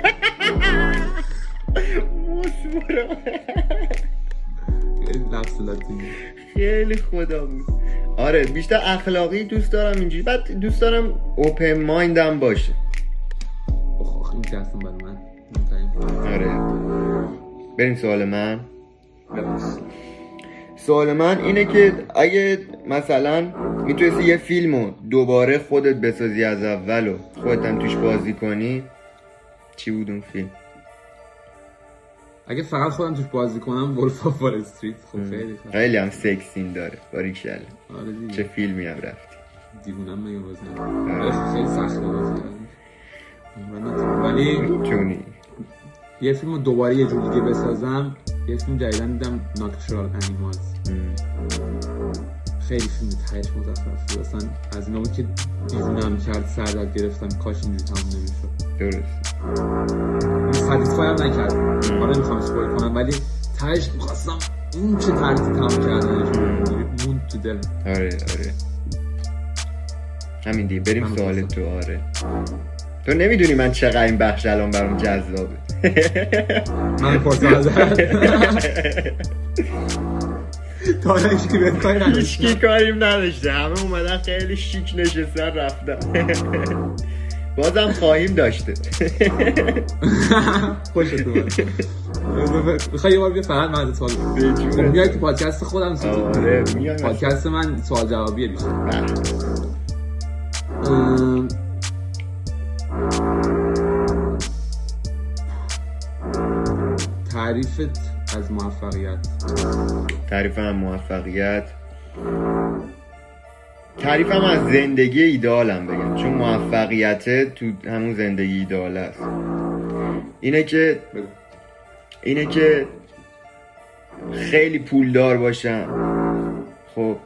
خیلی لفظ لاتینی خیلی خدا بود آره بیشتر اخلاقی دوست دارم اینجوری. بعد دوست دارم اوپن مایندم باشه. اخ اخ این دستم برای من. آره. بریم سوال من. سوال من اینه که اگه مثلا می‌تونستی یه فیلمو دوباره خودت بسازی از اول و خودت هم توش بازی کنی چی بود اون فیلم؟ اگه فقط خودم توش بازی کنم Wolf of Wall Street خب خیلی خیلی هم sex scene داره. باریکلا آره چه فیلمی هم رفتی. دیوونم مگه باز نمی‌کنم. خیلی سخته باز کردن. عمرن نتونم. ولی می‌تونی. یه فیلم رو دوباره یه جور دیگه بسازم. یه فیلم جدیدن دیدم ناکچورال انیمالز. خیلی فیلم تهش مزخرف بود. اصلا از اینا بود که دیوونم کرد سر درد گرفتم کاش اینجوری تموم نمی‌شد. درست. هم نکرد حالا نمی‌خوام اسپویل کنم ولی تهش می‌خواستم این چه طرزی تموم کردنش. موند تو دل. آره آره. همین دیگه. بریم سوال. تو آره. تو نمی‌دونی من چقدر این بخش الان برام جذابه. من پرسم ازت تا حالا هیچکی بهت کاری نداشت هیچکی کاریم نداشته. همه اومدن خیلی شیک نشستن رفتن. بازم خواهیم داشته. خوشت اومد. می‌خوای یه بار بیا فقط من ازت سوال میای تو پادکست خودم سوال آره پادکست من سوال جوابیه بیشتر. بله. تعریفت از موفقیت. تعریفم از موفقیت. تعریفم از زندگی ایدالم بگم چون موفقیت تو همون زندگی ایدال است. اینه که. اینه که خیلی پولدار باشم. خب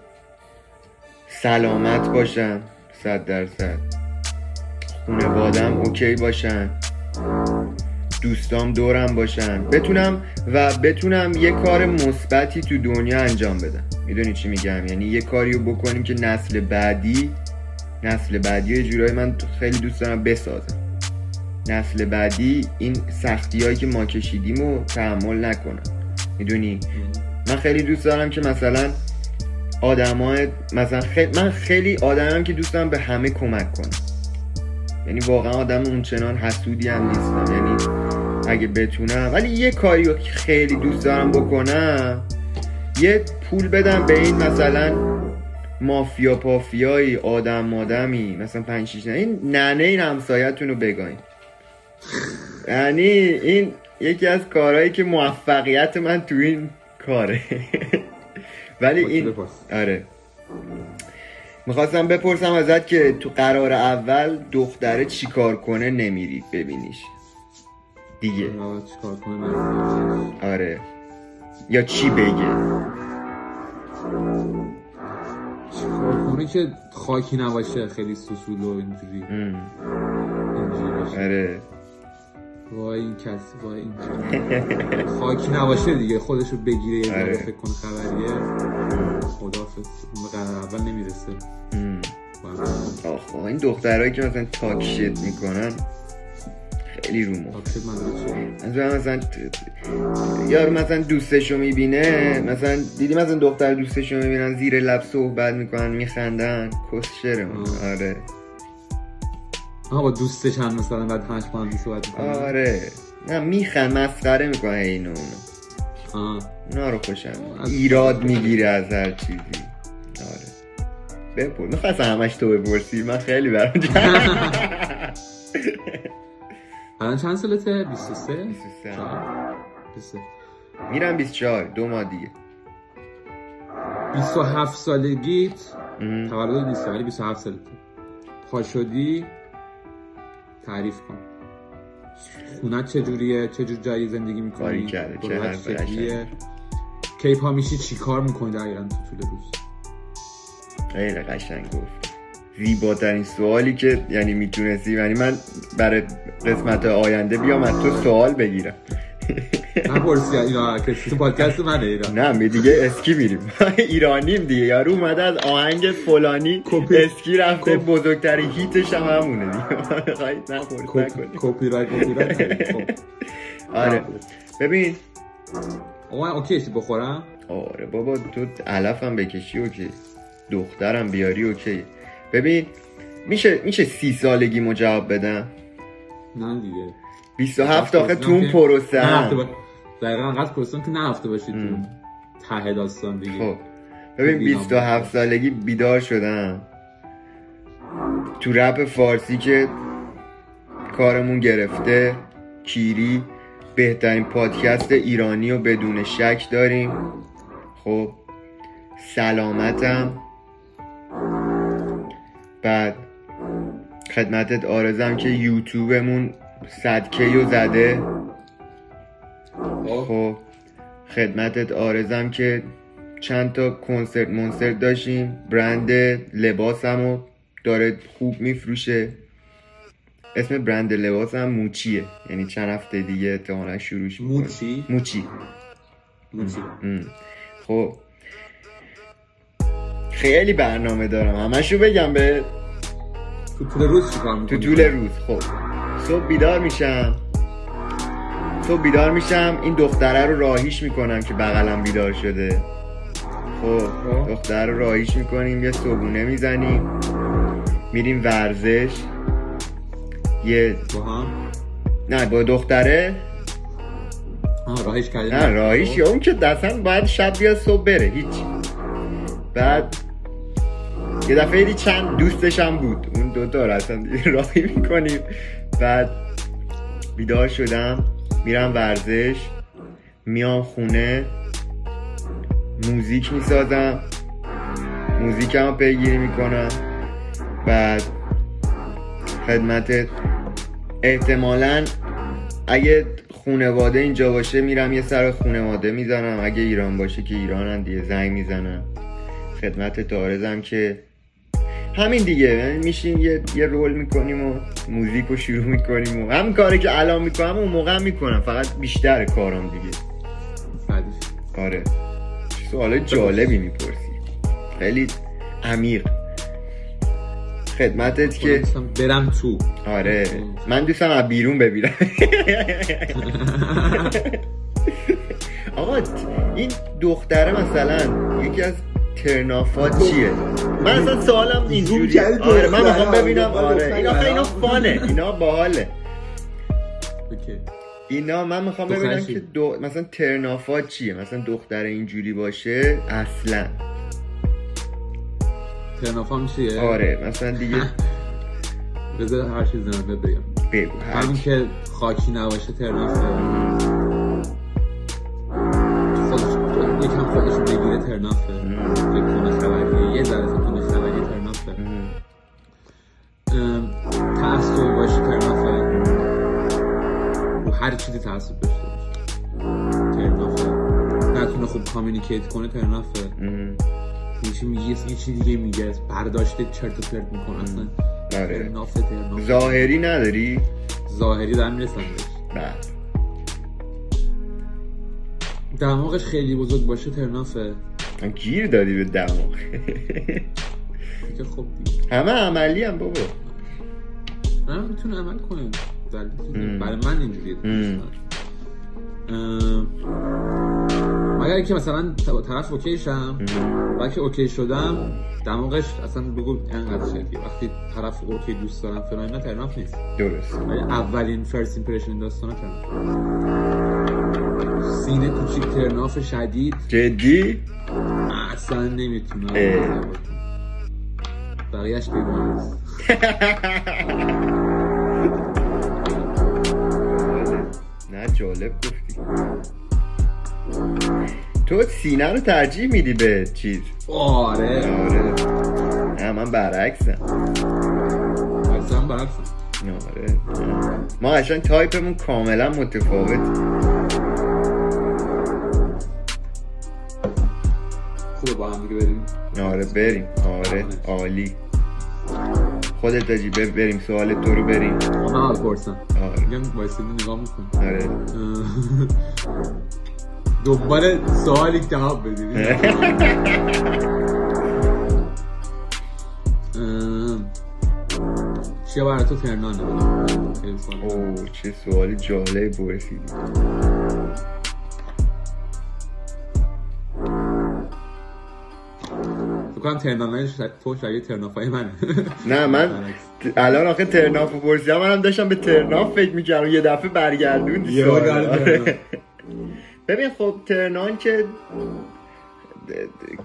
سلامت باشم صد درصد. خونوادم اوکی باشن. دوستام دورم باشن. بتونم و بتونم یه کار مثبتی تو دنیا انجام بدم. می‌دونی چی میگم؟ یعنی یه کاری رو بکنیم که نسل بعدی نسل بعدی یه جورایی من خیلی دوست دارم بسازم. نسل بعدی این سختی هایی که ما کشیدیم رو تحمل نکنم. می‌دونی؟ من خیلی دوست دارم که مثلا آدمای مثلا خیلی من خیلی آدمم که دوستم به همه کمک کنم. یعنی واقعا آدم اونچنان حسودی هم نیستم یعنی اگه بتونم. ولی یه کاری رو که خیلی دوست دارم بکنم یه پول بدم به این مثلا مافیا پافیایی آدم مادمی مثلا پنج شیش نه این ننه این همسایتون رو بگاین. یعنی این یکی از کارهایی که موفقیت من تو این کاره. <laughs> ولی این بپرس. آره. می‌خواستم بپرسم ازت که تو قرار اول دختره چیکار کنه نمیری ببینیش. دیگه. چیکار کنه آره. یا چی بگه؟ چیکار کنه؟ که خاکی نباشه خیلی سوسول و اینجوری. اینجوری باشه. آره. وای این کس وای این خاکی نباشه دیگه خودشو بگیره یه آره. فکر کنه خبریه. به قرار اول نمی‌رسه. آخ این دخترهایی که مثلا تاک شت می‌کنن خیلی رو مخ. تاکشت چیه؟ مثلا یارو مثلا دوستشو می‌بینه مثلا دیدی مثلا دختر دوستشو می‌بینن زیر لب صحبت می‌کنن میخندن. کس شرم آه. آره. آها با دوستش هم مثلا بعد همش با هم صحبت آره. نه میخند مسخره می‌کنه اینو. اونو آه. اونا رو خوشم ایراد می‌گیره از هر چیزی. آره. بپر. می‌خواست همش تو بپرسی. من خیلی برام <laughs> الان چند سالته؟ 23 23. چهار؟ 23 میرم 24 دو ماه دیگه. 27 سالگیت. تولد نیست ولی 27 سالته. پا شدی تعریف کن. خونت چجوریه؟ چجور جایی زندگی می‌کنی؟ باریکلا، چه حرف قشنگی. کی پا میشی؟ چی کار می‌کنی دقیقا تو طول روز؟ خیلی قشنگ گفت زیباترین سوالی که یعنی می‌تونستی یعنی من برای قسمت آینده بیام از تو سوال بگیرم. <laughs> نپرسی اینا کسی تو پادکست منه اینا نه می دیگه اسکی میریم. <laughs> ایرانیم دیگه. یارو اومده از آهنگ فلانی کپی- اسکی رفته بزرگترین hit ش هم همونه دیگه. copyright copyright آره. ببین. من okay بخورم؟ آره بابا تو علفم بکشی okay. دخترم بیاری okay. ببین میشه میشه سی سالگی جواب بدم؟ نه دیگه. 27 آخه تو اون پروسه هم. دقیقا انقدر پرسن که نرفته باشید تو. ته داستان دیگه. خب. ببین بیدار 27 سالگی بیدار شدم. تو رپ فارسی که کارمون گرفته کیری بهترین پادکست ایرانی رو بدون شک داریم. خب. سلامتم. بعد خدمتت آرزم که یوتیوبمون صدکه رو زده. خب. خب خدمتت آرزم که چند تا کنسرت منسرت داشتیم. برند لباسمو داره خوب میفروشه. اسم برند لباسم موچیه. یعنی چند هفته دیگه احتمالا شروعش می‌کنه. موچی؟ موچی. موچی. خب. خیلی برنامه دارم. همشو بگم به تو طول روز چی کار تو طول روز. خب. صبح بیدار میشم. صبح بیدار میشم این دختره رو راهیش می‌کنم که بغلم بیدار شده. خب خب. دختره رو راهیش می‌کنیم یه صبونه می‌زنیم. میریم ورزش. یه با هم؟ نه با دختره؟ آه راهش کردی نه راهیش یا اون که دستن باید شب بیاد صبح بره هیچ بعد یه دفعه چند دوستش هم بود. اون دوتا رو اصلا <laughs> راهی می‌کنیم. بعد بیدار شدم میرم ورزش میام خونه موزیک می‌سازم موزیکم رو پیگیری می‌کنم. بعد خدمتت احتمالا اگه خونواده اینجا باشه میرم یه سر خونواده می‌زنم. اگه ایران باشه که ایرانن دیگه زنگ می‌زنم خدمت تارزم که همین دیگه. میشیم یه, یه رول می‌کنیم و موزیک رو شروع می‌کنیم و همین کاری که الان می‌کنم اون موقع هم می‌کنم. فقط بیشتر کارم دیگه. آره. سوال جالبی می‌پرسی. خیلی عمیق. خدمتت که برم تو. آره. من دوستم از بیرون ببینم. <laughs> آقا این دختره مثلا یکی از ترنافات چیه؟ من اصلا سوالم اینجوریه. آره من می‌خوام ببینم آره دخترها. این آخه اینا فانه اینا باحاله. اینا من می‌خوام ببینم؟ که دو... مثلا ترنافات چیه؟ مثلا دختر اینجوری باشه اصلا. ترنافام چیه؟ آره مثلا دیگه. <laughs> بذار هر چیزی رو بگم. بگو همین. که خاکی نباشه ترنافه خودش یکم خودش بگیره ترنافه مم. تکون خبریه یه ذره تکون خبری ترنافه تعصب باشه ترنافه رو هر چیزی تعصب داشته باشه ترنافه نتونه خوب کامیونیکیت کنه ترنافه چی میگه یه چیزی دیگه میگه برداشته چرت و پرت می‌کنه. اصلا ترنافه ترنافه ظاهری نداری؟ ظاهری دارم می‌رسم بهش. نه دماغش خیلی بزرگ باشه ترنافه. گیر دادی به دماغ. که خب دیگه. همه عملی هم بابا. من می‌تونه عمل کنه. برای من اینجوریه. مگر که مثلا طرف اوکی شم وقتی که okay شدم دماغش اصلا بگو انقدر شکلی وقتی طرف okay دوست دارم فلان اینا turn off نیست. درست. ولی اولین first impression این داستان turn off. سینه کوچیک turn off شدید. جدی؟ اصلا نمی‌تونم. اه. بقیهش نیست <laughs> نه جالب گفتی. تو سینه رو ترجیح میدی به چیز؟ آره. آره. نه من برعکسم. اصلا برعکسم. آره. ما قشنگ تایپمون کاملا متفاوت. خوبه با هم دیگه بریم. آره بریم. آره عالی. خودت داجی بریم سوال تو رو بریم. من حال پرسم آره. میگم وایسیدی نگاه میکن آره. <laughs> دنبال سوالی که جواب بدی. <laughs> ام، چیه برای تو سوال. اوه چه سوالی جالب پرسیدی کنم ترنانه ش- تو شبیه ترنافای منه. <laughs> نه من الان آخه ترناف رو پرسیدم منم داشتم به ترناف فکر می‌کردم. یه دفعه. ترناف. <laughs> ببین خب ترنان که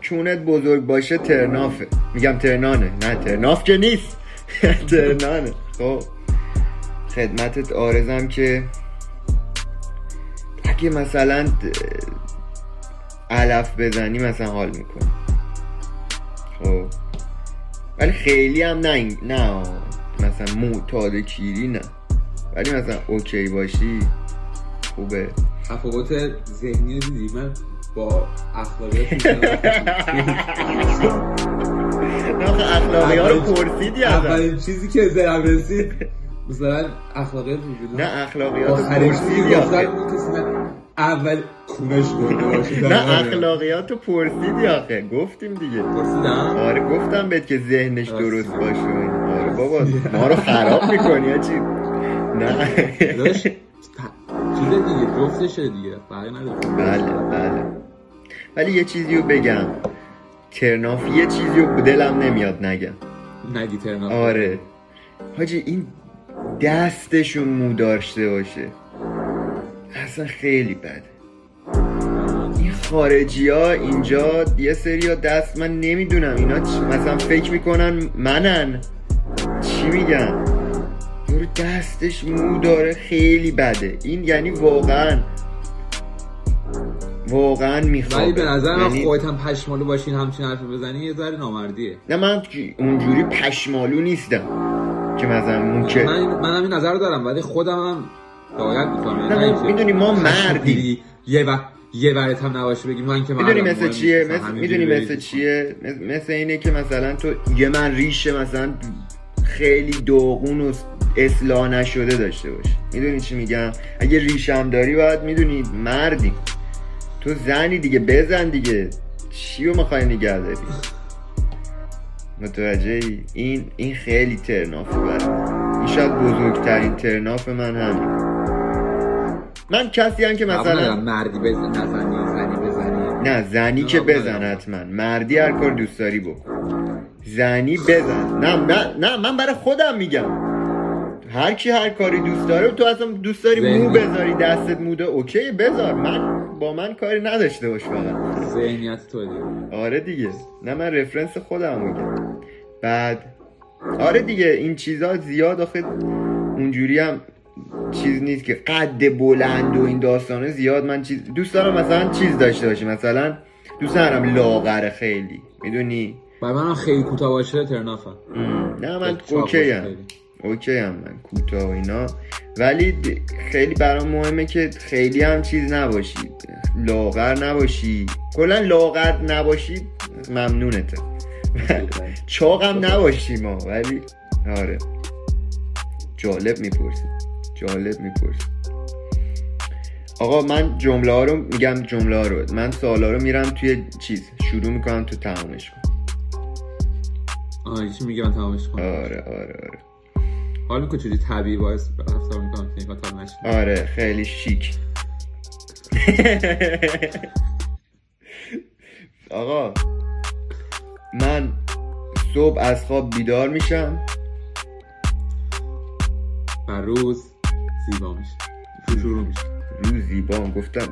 کونت بزرگ باشه ترنافه. میگم ترنانه نه ترناف که نیست. <laughs> ترنانه. خب خدمتت آرزم که اگه مثلا علف بزنی مثلا حال می‌کنی. خب. ولی خیلی هم نه نه مثلا معتاد کیری نه. ولی مثلا اوکی باشی خوبه. تفاوت ذهنی دیدی؟ من با اخلاقیات نه اخلاقی ها رو پرسیدی اولین چیزی که ذهنم رسید مثلا اخلاقیات وجود نه اخلاقیات رو پرسیدی اول کونش برده نه اخلاقیات رو پرسیدی آخه. گفتیم دیگه. پرسیدم؟ آره گفتم بهت که ذهنش. درست باشه. آره بابا ما رو خراب می‌کنی یا چی نه چیز دیگه جفتشه دیگه. فرقی نداره. بله بله. ولی یه چیزی رو بگم. ترناف یه چیزی رو دلم نمیاد نگم. نگی ترنا آره. حاجی این دستشون مو داشته باشه. اصلا خیلی بده. این خارجی ها اینجا یه سری ها دست من نمی‌دونم. اینا چ- مثلا فکر می‌کنن منن. چی میگن؟ یارو دستش مو داره. خیلی بده. این یعنی واقعا واقعا می‌خواد ولی به نظر من خودت هم پشمالو باشین همچین حرفی بزنی یه ذره نامردیه. نه من اونجوری پشمالو نیستم که مثلا مو که من من این نظر دارم ولی خودم هم رعایت می‌کنم نه، ما- می‌دونی ما مردیم. یه وقت یه ورت هم نباشه بگی من که می‌دونی مثل چیه؟ مثل می‌دونی مثل چیه؟ مثل- اینه که مثلا تو یه من ریشه مثلا خیلی داغون و اصلاح نشده داشته باشی. می‌دونی چی میگم؟ اگه ریشه هم داری باید می‌دونی مردی. تو زنی دیگه بزن دیگه. چی رو می‌خوای نگه داری؟ متوجه ای؟ این این خیلی ترنافه برای من. این شاید بزرگترین ترناف من همین. من کسی هم که مثلا مردی بزن نزنی زنی بزنی. نه زنی که بزن. حتما. مردی هر کار دوست داری بکن. زنی بزن. نه نه نه من برای خودم میگم. هر کی هر کاری دوست داره تو اصلا دوست داری مو. بذاری دستت موده اوکی بذار. من با من کاری نداشته باش فقط. ذهنیت تو دیگه آره دیگه. نه من رفرنس خودم میگم. بعد آره دیگه این چیزا زیاد آخه اونجوری هم چیز نیست که قد بلند و این داستانه زیاد من چیز دوست دارم مثلا چیز داشته باشی. مثلا دوست دارم لاغر خیلی. می‌دونی؟ برای من خیلی کوتاه باشه ترنافم نه من اوکی هم. اوکی هم من کوتاه و اینا. ولی خیلی برام مهمه که خیلی هم چیز نباشی. لاغر نباشی. کلا لاغر نباشی ممنونته <laughs> چاقم نباشی ما ولی آره. جالب می‌پرسی. جالب می‌پرسی آقا من جمله ها رو میگم جمله ها رو. من سوالا رو میرم توی چیز. شروع می‌کنم تو تمامش کن. آها چی میگه من تمامش کنم. آره آره آره. حال می‌کنه چجوری طبیعی باعث رفتار می‌کنم که این تا نشه آره خیلی شیک. <laughs> آقا من صبح از خواب بیدار میشم. و روز زیبا میشه. شروع میشه. روز زیبا گفتم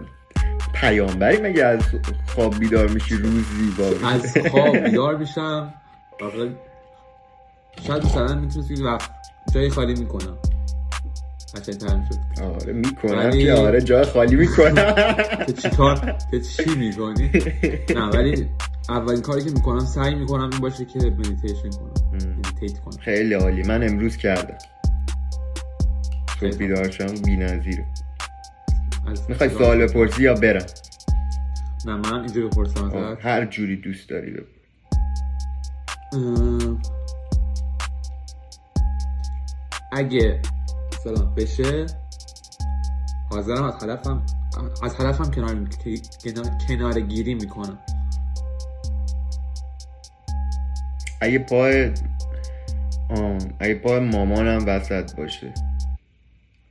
پیامبری مگه از خواب بیدار میشی؟ روز زیبا از خواب <laughs> بیدار میشم. شاید مثلا می‌تونست بگی وقت جای خالی می‌کنم. قشنگ تر شد آره می‌کنم. که آره جای خالی می‌کنم. <laughs> که چی کار که چی می‌کنی؟ نه ولی اولین کاری که می‌کنم سعی می‌کنم این باشه که مدیتیشن کنم. meditate کنم. خیلی عالی. من امروز کردم. صبح. بیدار شدم بی نظیره می‌خوای سوال بپرسی یا برم؟ نه من اینجا بپرسم ازت. هر جوری دوست داری بپرس. ام، اگه مثلا بشه حاضرم از هدفم از هدفم کنار کنار, گیری می‌کنم. اگه پای اگه پای مامانم وسط باشه.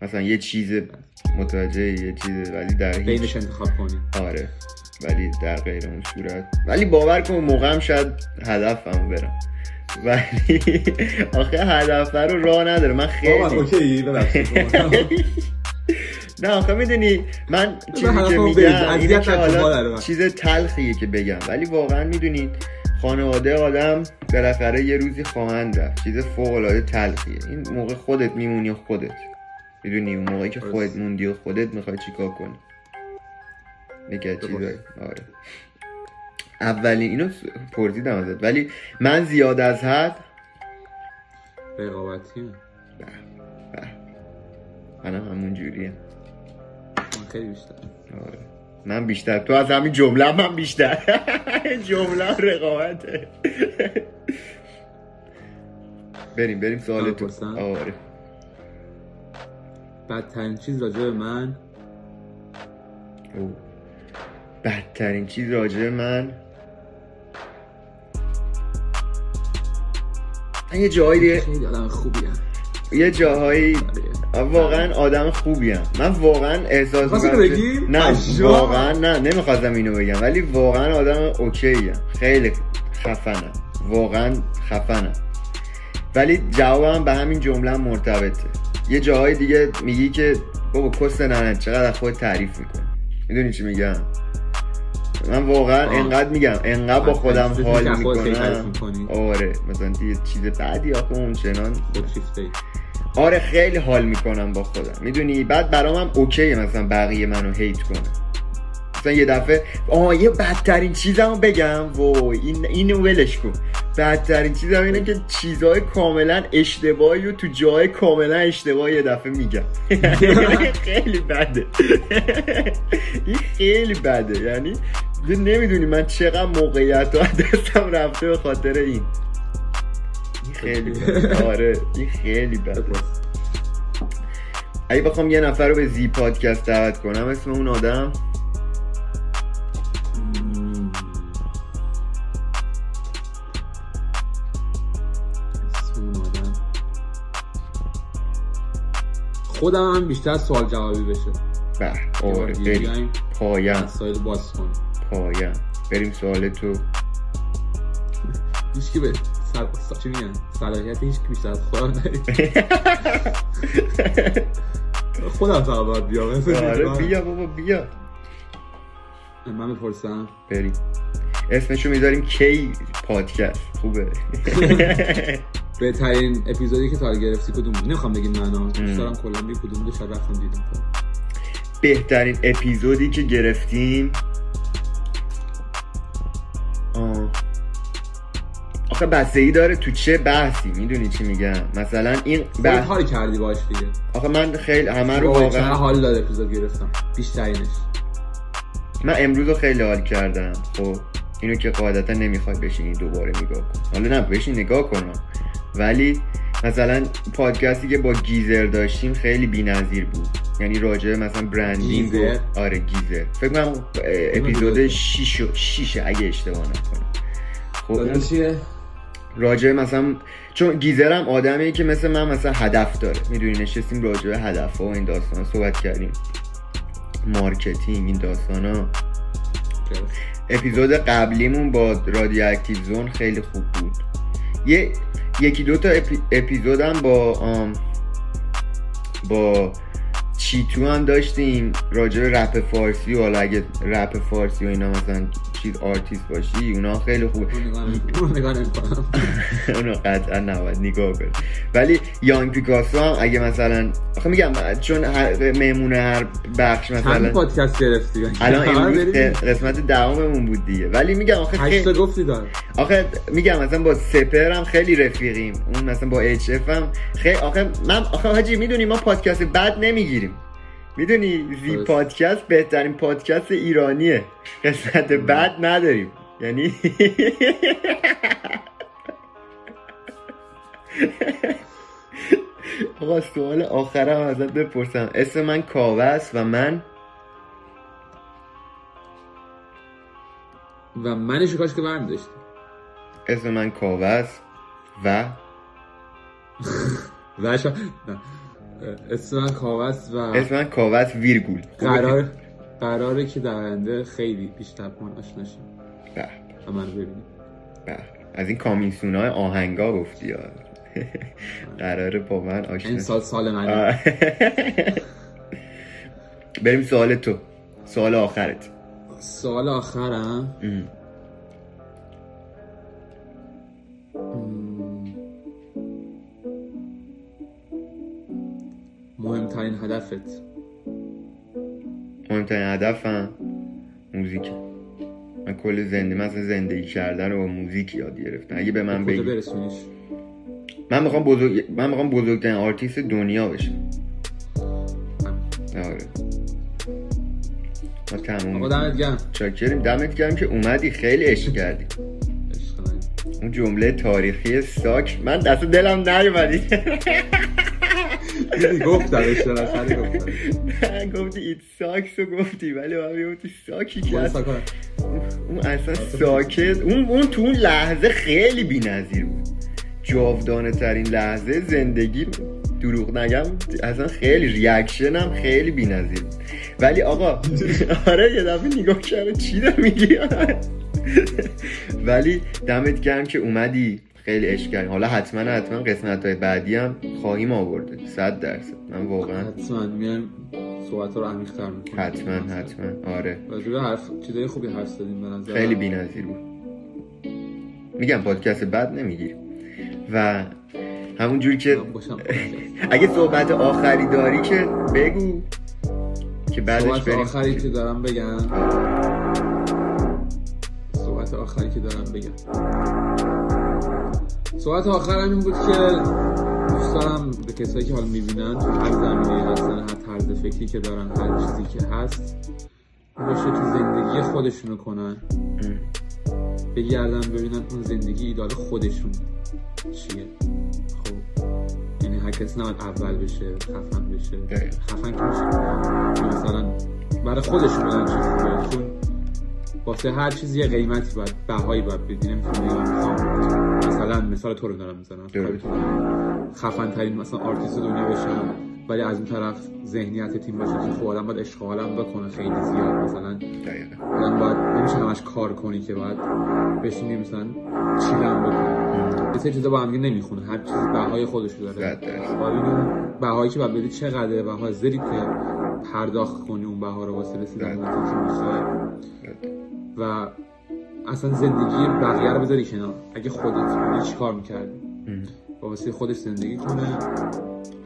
مثلا یه چیز متوجه یه چیز ولی در هیچ بینش انتخاب کنی. آره. ولی در غیر اون صورت. ولی باور کن اون موقع هم شاید هدفم برم. ولی <laughs> آخه هدف رو راه نداره. من خیلی اوکی <laughs> نه آخه می‌دونی من چیزی که میگم. اینه که حالا. چیز تلخیه که بگم. ولی واقعا می‌دونین خانواده آدم بالاخره یه روزی خواهند رفت. چیز فوق العاده تلخیه. این موقع خودت میمونی خودت. می‌دونی اون موقعی که درست. خودت موندی و خودت می‌خوای چیکار کنی. یکی. چیزایی آره. اولین اینو پرسیدم ازت. ولی من زیاد از حد رقابتی منم همون جوریه من خیلی بیشتر. آره. من بیشتر. تو از همین جمله من بیشتر. <laughs> جمله رقابته. <laughs> بریم بریم سوال من تو؟ آره. بدترین چیز راجع به من؟ او. بدترین چیز راجع به من؟ من یه جاهایی دیگه خیلی آدم خوبی هم. یه جاهایی واقعا آدم خوبیم من واقعا احساس می‌کنم که- بگی؟ نه. واقعا نه. نمی‌خواستم اینو بگم ولی واقعا آدم اوکییم خیلی خفنم. واقعا خفنم. ولی جوابم به همین جمله هم مرتبطه. یه جاهای دیگه میگی که بابا کس ننت چقدر از خود تعریف می‌کنی؟ می‌دونی چی میگم؟ من واقعا. انقدر میگم انقدر با خودم حال می‌کنم. آره مثلا یه چیز بعدی آخه اون چنان. آره خیلی حال می‌کنم با خودم. می‌دونی؟ بعد برام هم اوکیه مثلا بقیه منو هیت کنه. مثلا یه دفعه. آه یه بدترین چیزمو بگم. وای این اینو ولش کن. بدترین چیزم اینه که چیزهای کاملا اشتباهی و تو جای کاملا اشتباهی یه دفعه میگم. <laughs> خیلی بده. <laughs> این خیلی بده. یعنی نمی‌دونی من چقدر موقعیت ها دستم رفته به خاطر این خیلی بده. آره این خیلی بده. اگه بخوام یه نفر رو به زی پادکست دعوت کنم اسم اون آدم؟ خودم هم بیشتر سوال جوابی بشه. به آره بیایم پایم مسائل باز کنیم پایم بریم سوال تو. هیچ که به سر... چی میگن؟ صلاحیت هیچ که بیشتر از خودم نداری <laughs> خودم فقط باید بیام. آره بیا بابا بیا. من بپرسم بریم. اسمشو می‌ذاریم کی پادکست. خوبه. <laughs> بهترین اپیزودی که تا گرفتی کدوم بود؟ نمی‌خوام بگیم معنا. دوست دارم کلا بگی کدوم بود شاید رفتم دیدم. بهترین اپیزودی که گرفتیم. آخه بستگی داره تو چه بحثی؟ می‌دونی چی میگم؟ مثلا این بحث حال کردی باش دیگه. آخه من خیلی همه رو واقعا حال داد اپیزود گرفتم. بیشترینش. من امروز رو خیلی حال کردم خب. اینو که قاعدتا نمی‌خوای بشینی دوباره نگاه کن. حالا نه بشین نگاه کنم ولی مثلا پادکستی که با گیزر داشتیم خیلی بی‌نظیر بود. یعنی راجع مثلا برندینگ و گیزر؟ آره گیزر. فکر کنم اپیزود گیزر. 6 شیشه اگه اشتباه نکنم. خب چیه؟ راجع مثلا چون گیزرم آدمیه که مثل من مثلا هدف داره. می‌دونی نشستیم راجع به هدف ها و این داستان صحبت کردیم. marketing این داستان ها اپیزود قبلیمون با Radioactive Zone خیلی خوب بود. یه یکی دو تا اپی... اپیزودم با آم، با چیتو هم داشتیم راجع به رپ فارسی و حالا اگه رپ فارسی و اینا مثلا چیز آرتیست باشی اونا خیلی خوبه. اون نگاه نمی‌کنم. <laughs> اونو قطعا نباید. نگاه کن. ولی یانگ پیکاسو هم اگه مثلا آخه میگم چون هر مهمون هر بخش همین مثلا پادکست گرفتی. الان امروز بریم. قسمت دهممون بود دیگه. ولی میگم آخه هشت خیلی گفتی دار آخه میگم مثلا با سپر هم خیلی رفیقیم. اون مثلا با اچ اف هم خیلی آخه من آخه حاجی می‌دونی ما پادکست بد نمی‌گیریم. می‌دونی زی درست. پادکست بهترین پادکست ایرانیه. قسمت بد نداریم. یعنی <laughs> آقا سوال آخرم ازت بپرسم. اسم من کاوه است و من؟ و منش کاش که برمی داشتی. اسم من کاوه است و؟ <laughs> و. اسم من کاوست و اسم من است ویرگول. قرار قراره که در آینده خیلی بیشتر من آشنا شیم. به. و منو ببینیم. به. از این کامیسون های آهنگا گفتی ها قراره با من آشنا این سال سال آه. بریم سوال تو. سوال آخرت. سوال آخرم. مهمترین هدفت. مهمترین هدفم موزیکه. من کل زنده مثلا زندگی کردن رو با موزیک یاد گرفتم. اگه به من بگی. برسونیش؟ من می‌خوام بزرگ من می‌خوام بزرگترین آرتیست دنیا بشم. آره. ما آقا تموم. دمت گرم. چاکریم. دمت گرم که اومدی. خیلی عشق کردی. اون جمله تاریخی ساک. من دست دلم نیومدی. <laughs> دیدی گفتم اشترا سری گفتم من گفتی ایت ساکس رو گفتی ولی من گفتی ساکی که. اون اصلا ساکت اون اون تو اون لحظه خیلی بی‌نظیر بود. جاودانه ترین لحظه زندگی دروغ نگم اصلا خیلی ریاکشنم خیلی بی‌نظیر بود. ولی آقا <laughs> آره یه دفعه نگاه کردم چی داری میگی؟ <laughs> ولی دمت گرم که اومدی خیلی کردیم. حالا حتما حتما قسمت های بعدی هم خواهیم آورده. صد درصد. من واقعا حتما. میایم صحبت رو عمیق‌تر می‌کنیم. حتما حتما. آره. راجع به حرف چیزای خوبی حرف زدیم به نظر خیلی بی‌نظیر بود. میگم پادکست بد نمی‌گیریم. و همون جوری که اگه صحبت آخری داری که بگو. که بعدش بریم. آخری که دارم بگم. صحبت آخری که دارم بگم. صحبت آخرم این بود که دوست دارم به کسایی که حالا می‌بینن تو هر زمینه هستن هر طرز فکری که دارن هر چیزی که هست باشه که زندگی خودشونو کنن. بگردن ببینن اون زندگی ایدال خودشون چیه. خب یعنی هر کسی نباید اول بشه خفن بشه. خفن که میشه. مثلا برای خودشون بدن خوبه چون واسه هر چیزی یه قیمتی باید بهایی باید بدی. نمی‌تونی مثلا مثال تو رو دارم می‌زنم. خفن ترین مثلا آرتیست دنیا بشم ولی از اون طرف ذهنیت تیم باشه که خب آدم باید اشغالم بکنه خیلی زیاد. مثلا دقیقا آدم باید نمیشه همش کار کنی که باید بشینی مثلا چیلم بکنی. یه سری چیزا با هم نمی‌خونه. هر چیز بهای خودش رو داره. اون بهایی که باید بدی چقدره؟ و حاضری که پرداخت کنی اون بها رو واسه رسیدن به که می‌خوای. و اصلا زندگی بقیه رو بذاری کنار. اگه خودت بودی چی کار می‌کردی. با واسه خودش زندگی کنه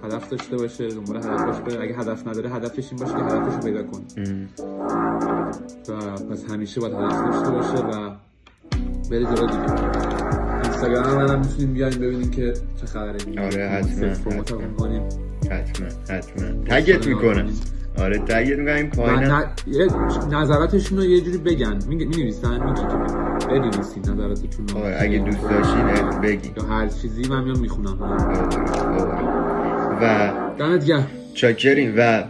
هدف داشته باشه دنبال هدفش بره اگه هدف نداره هدفش این باشه که هدفش رو پیدا کنه و پس همیشه باید هدف داشته باشه و بره جلو دیگه. اینستاگرام هم می‌تونیم بیایم ببینیم که چه خبره. آره، حتما، حتما. حتما تگت می‌کنم. آره تگت می‌کنم این پایین نظراتشون رو یه جوری بگن. می نویسن میگی که بنویسین نظراتتون رو. آره اگه دوست داشتین بگی. یا هر چیزی من میام می‌خونم. و دمت گرم. چاکریم. و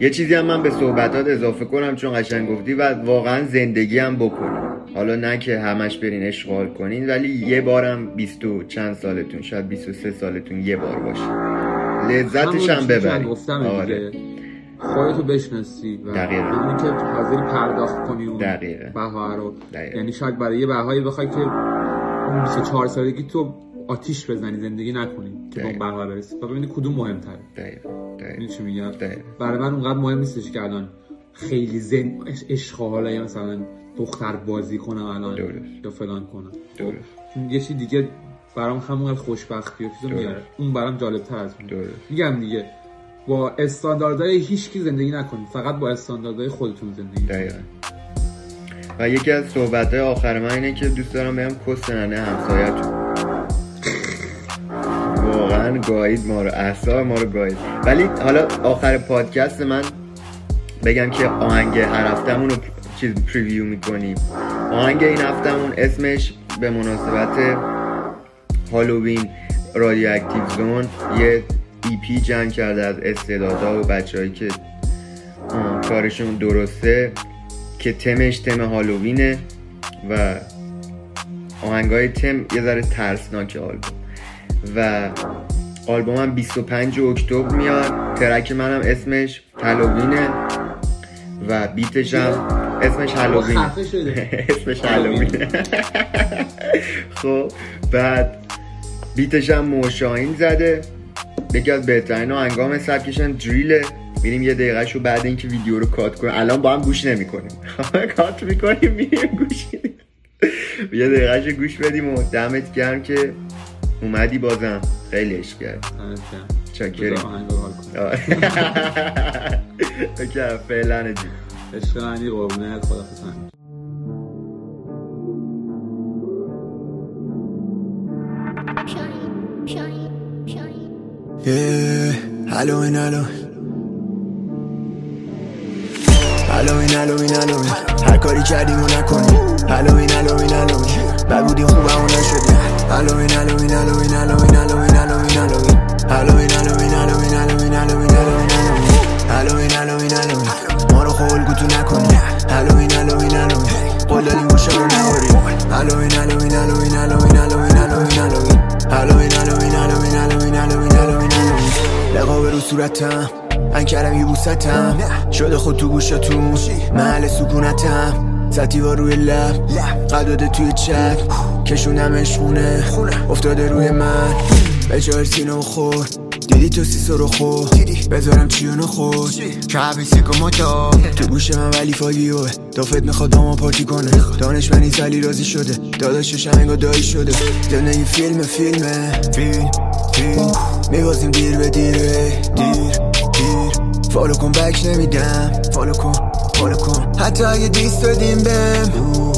یه چیزی هم من به صحبتات اضافه کنم چون قشنگ گفتی و واقعا زندگی هم بکنیم حالا نه که همش برین اشغال کنین ولی یه بارم بیست و چند سالتون شاید 23 سالتون یه بار باشه. لذتش هم گفتم آره. خودتو بشناسی و دقیقاً. بدونی که حاضری پرداخت کنی اون دقیقاً. بها رو دقیقاً. یعنی شاید برای یه بهایی بخوای که اون 24 سالگی تو آتیش بزنی زندگی نکنی که به اون. بها برسی و ببینی کدوم مهمتره دقیقا دقیقا چی میگم. برای من اونقدر مهم نیستش که الان خیلی زن اشغال یا مثلا دختر بازی کنم الان. یا فلان کنم درست چون یه چی دیگه برام همون خوشبختی و چیزو. میاره اون برام جالب تر از اون. میگم دیگه با استانداردهای هیچ کی زندگی نکنید. فقط با استانداردهای خودتون زندگی کنید. و یکی از صحبت آخر من اینه که دوست دارم بهم کس ننه همسایتون واقعا گاهید ما رو اعصاب ما رو گاهید. ولی حالا آخر پادکست من بگم که آهنگ هر هفتهمون رو چیز preview می‌کنیم. آهنگ این هفتهمون اسمش به مناسبت هالووین Radioactive Zone یه EP جمع کرده از استعدادها و بچههایی که کارشون درسته که تمش تم هالووینه و آهنگای تم یه ذره ترسناک آلبوم. و آلبومم 25 اکتبر میاد. ترک منم اسمش هالووینه و بیتش هم اسمش هالووین خفه شده <laughs> اسمش هالووین <laughs> خب بعد بیتش هم موشاین زده. یکی از بهترین آهنگام سبکشن دریله. میریم یه دقیقه شو بعد اینکه ویدیو رو کات کنیم. الان با هم گوش نمی‌کنیم. <laughs> کات می‌کنیم میریم گوش. یه دقیقه شو گوش بدیم و دمت گرم که اومدی بازم. خیلی عشق کرد. چاکریم. <laughs> فعلا عشق منی قربونه خدا Yeah, Halloween, Halloween هالوین هر کاری کردیم و نکنیم هالوین هالوین هالوین بد بودیم خوب همون نشدیم هالوین هالوین هالوین هالوین هالوین هالوین هالوین هالوین هالوین هالوین هالوین هالوین هالوین هالوین هالوین هالوین ما رو خول گوتو نکنیم هالوین هالوین هالوین قول دادیم گوشه رو نخوریم هالوین هالوین هالوین هالوین هالوین هالوین هالوین هالوین هالوین هالوین هالوین لقابه رو صورتم. من کردم یه بوستم. شده خود تو گوشتون محل سکونتم. ستیوا روی لب. قداده توی چک. کشوندمش خونه. افتاده روی من به جای سینه و خور. دیدی تو سیسو رو خور. بذارم چیونو خور. کعبی سیکو موتا تو گوش من ولی فاگیوه دافت می‌خواد داما پارتی کنه. دانشمندی سلی رازی شده. داداشش انگا دایی شده. زندگی فیلم فیلمه. فیلم. فیلم میبازیم دیر به دیر دیر دیر. فالو کن بک نمیدم فالو کن فالو کن. حتی اگه دیست دادیم بهم.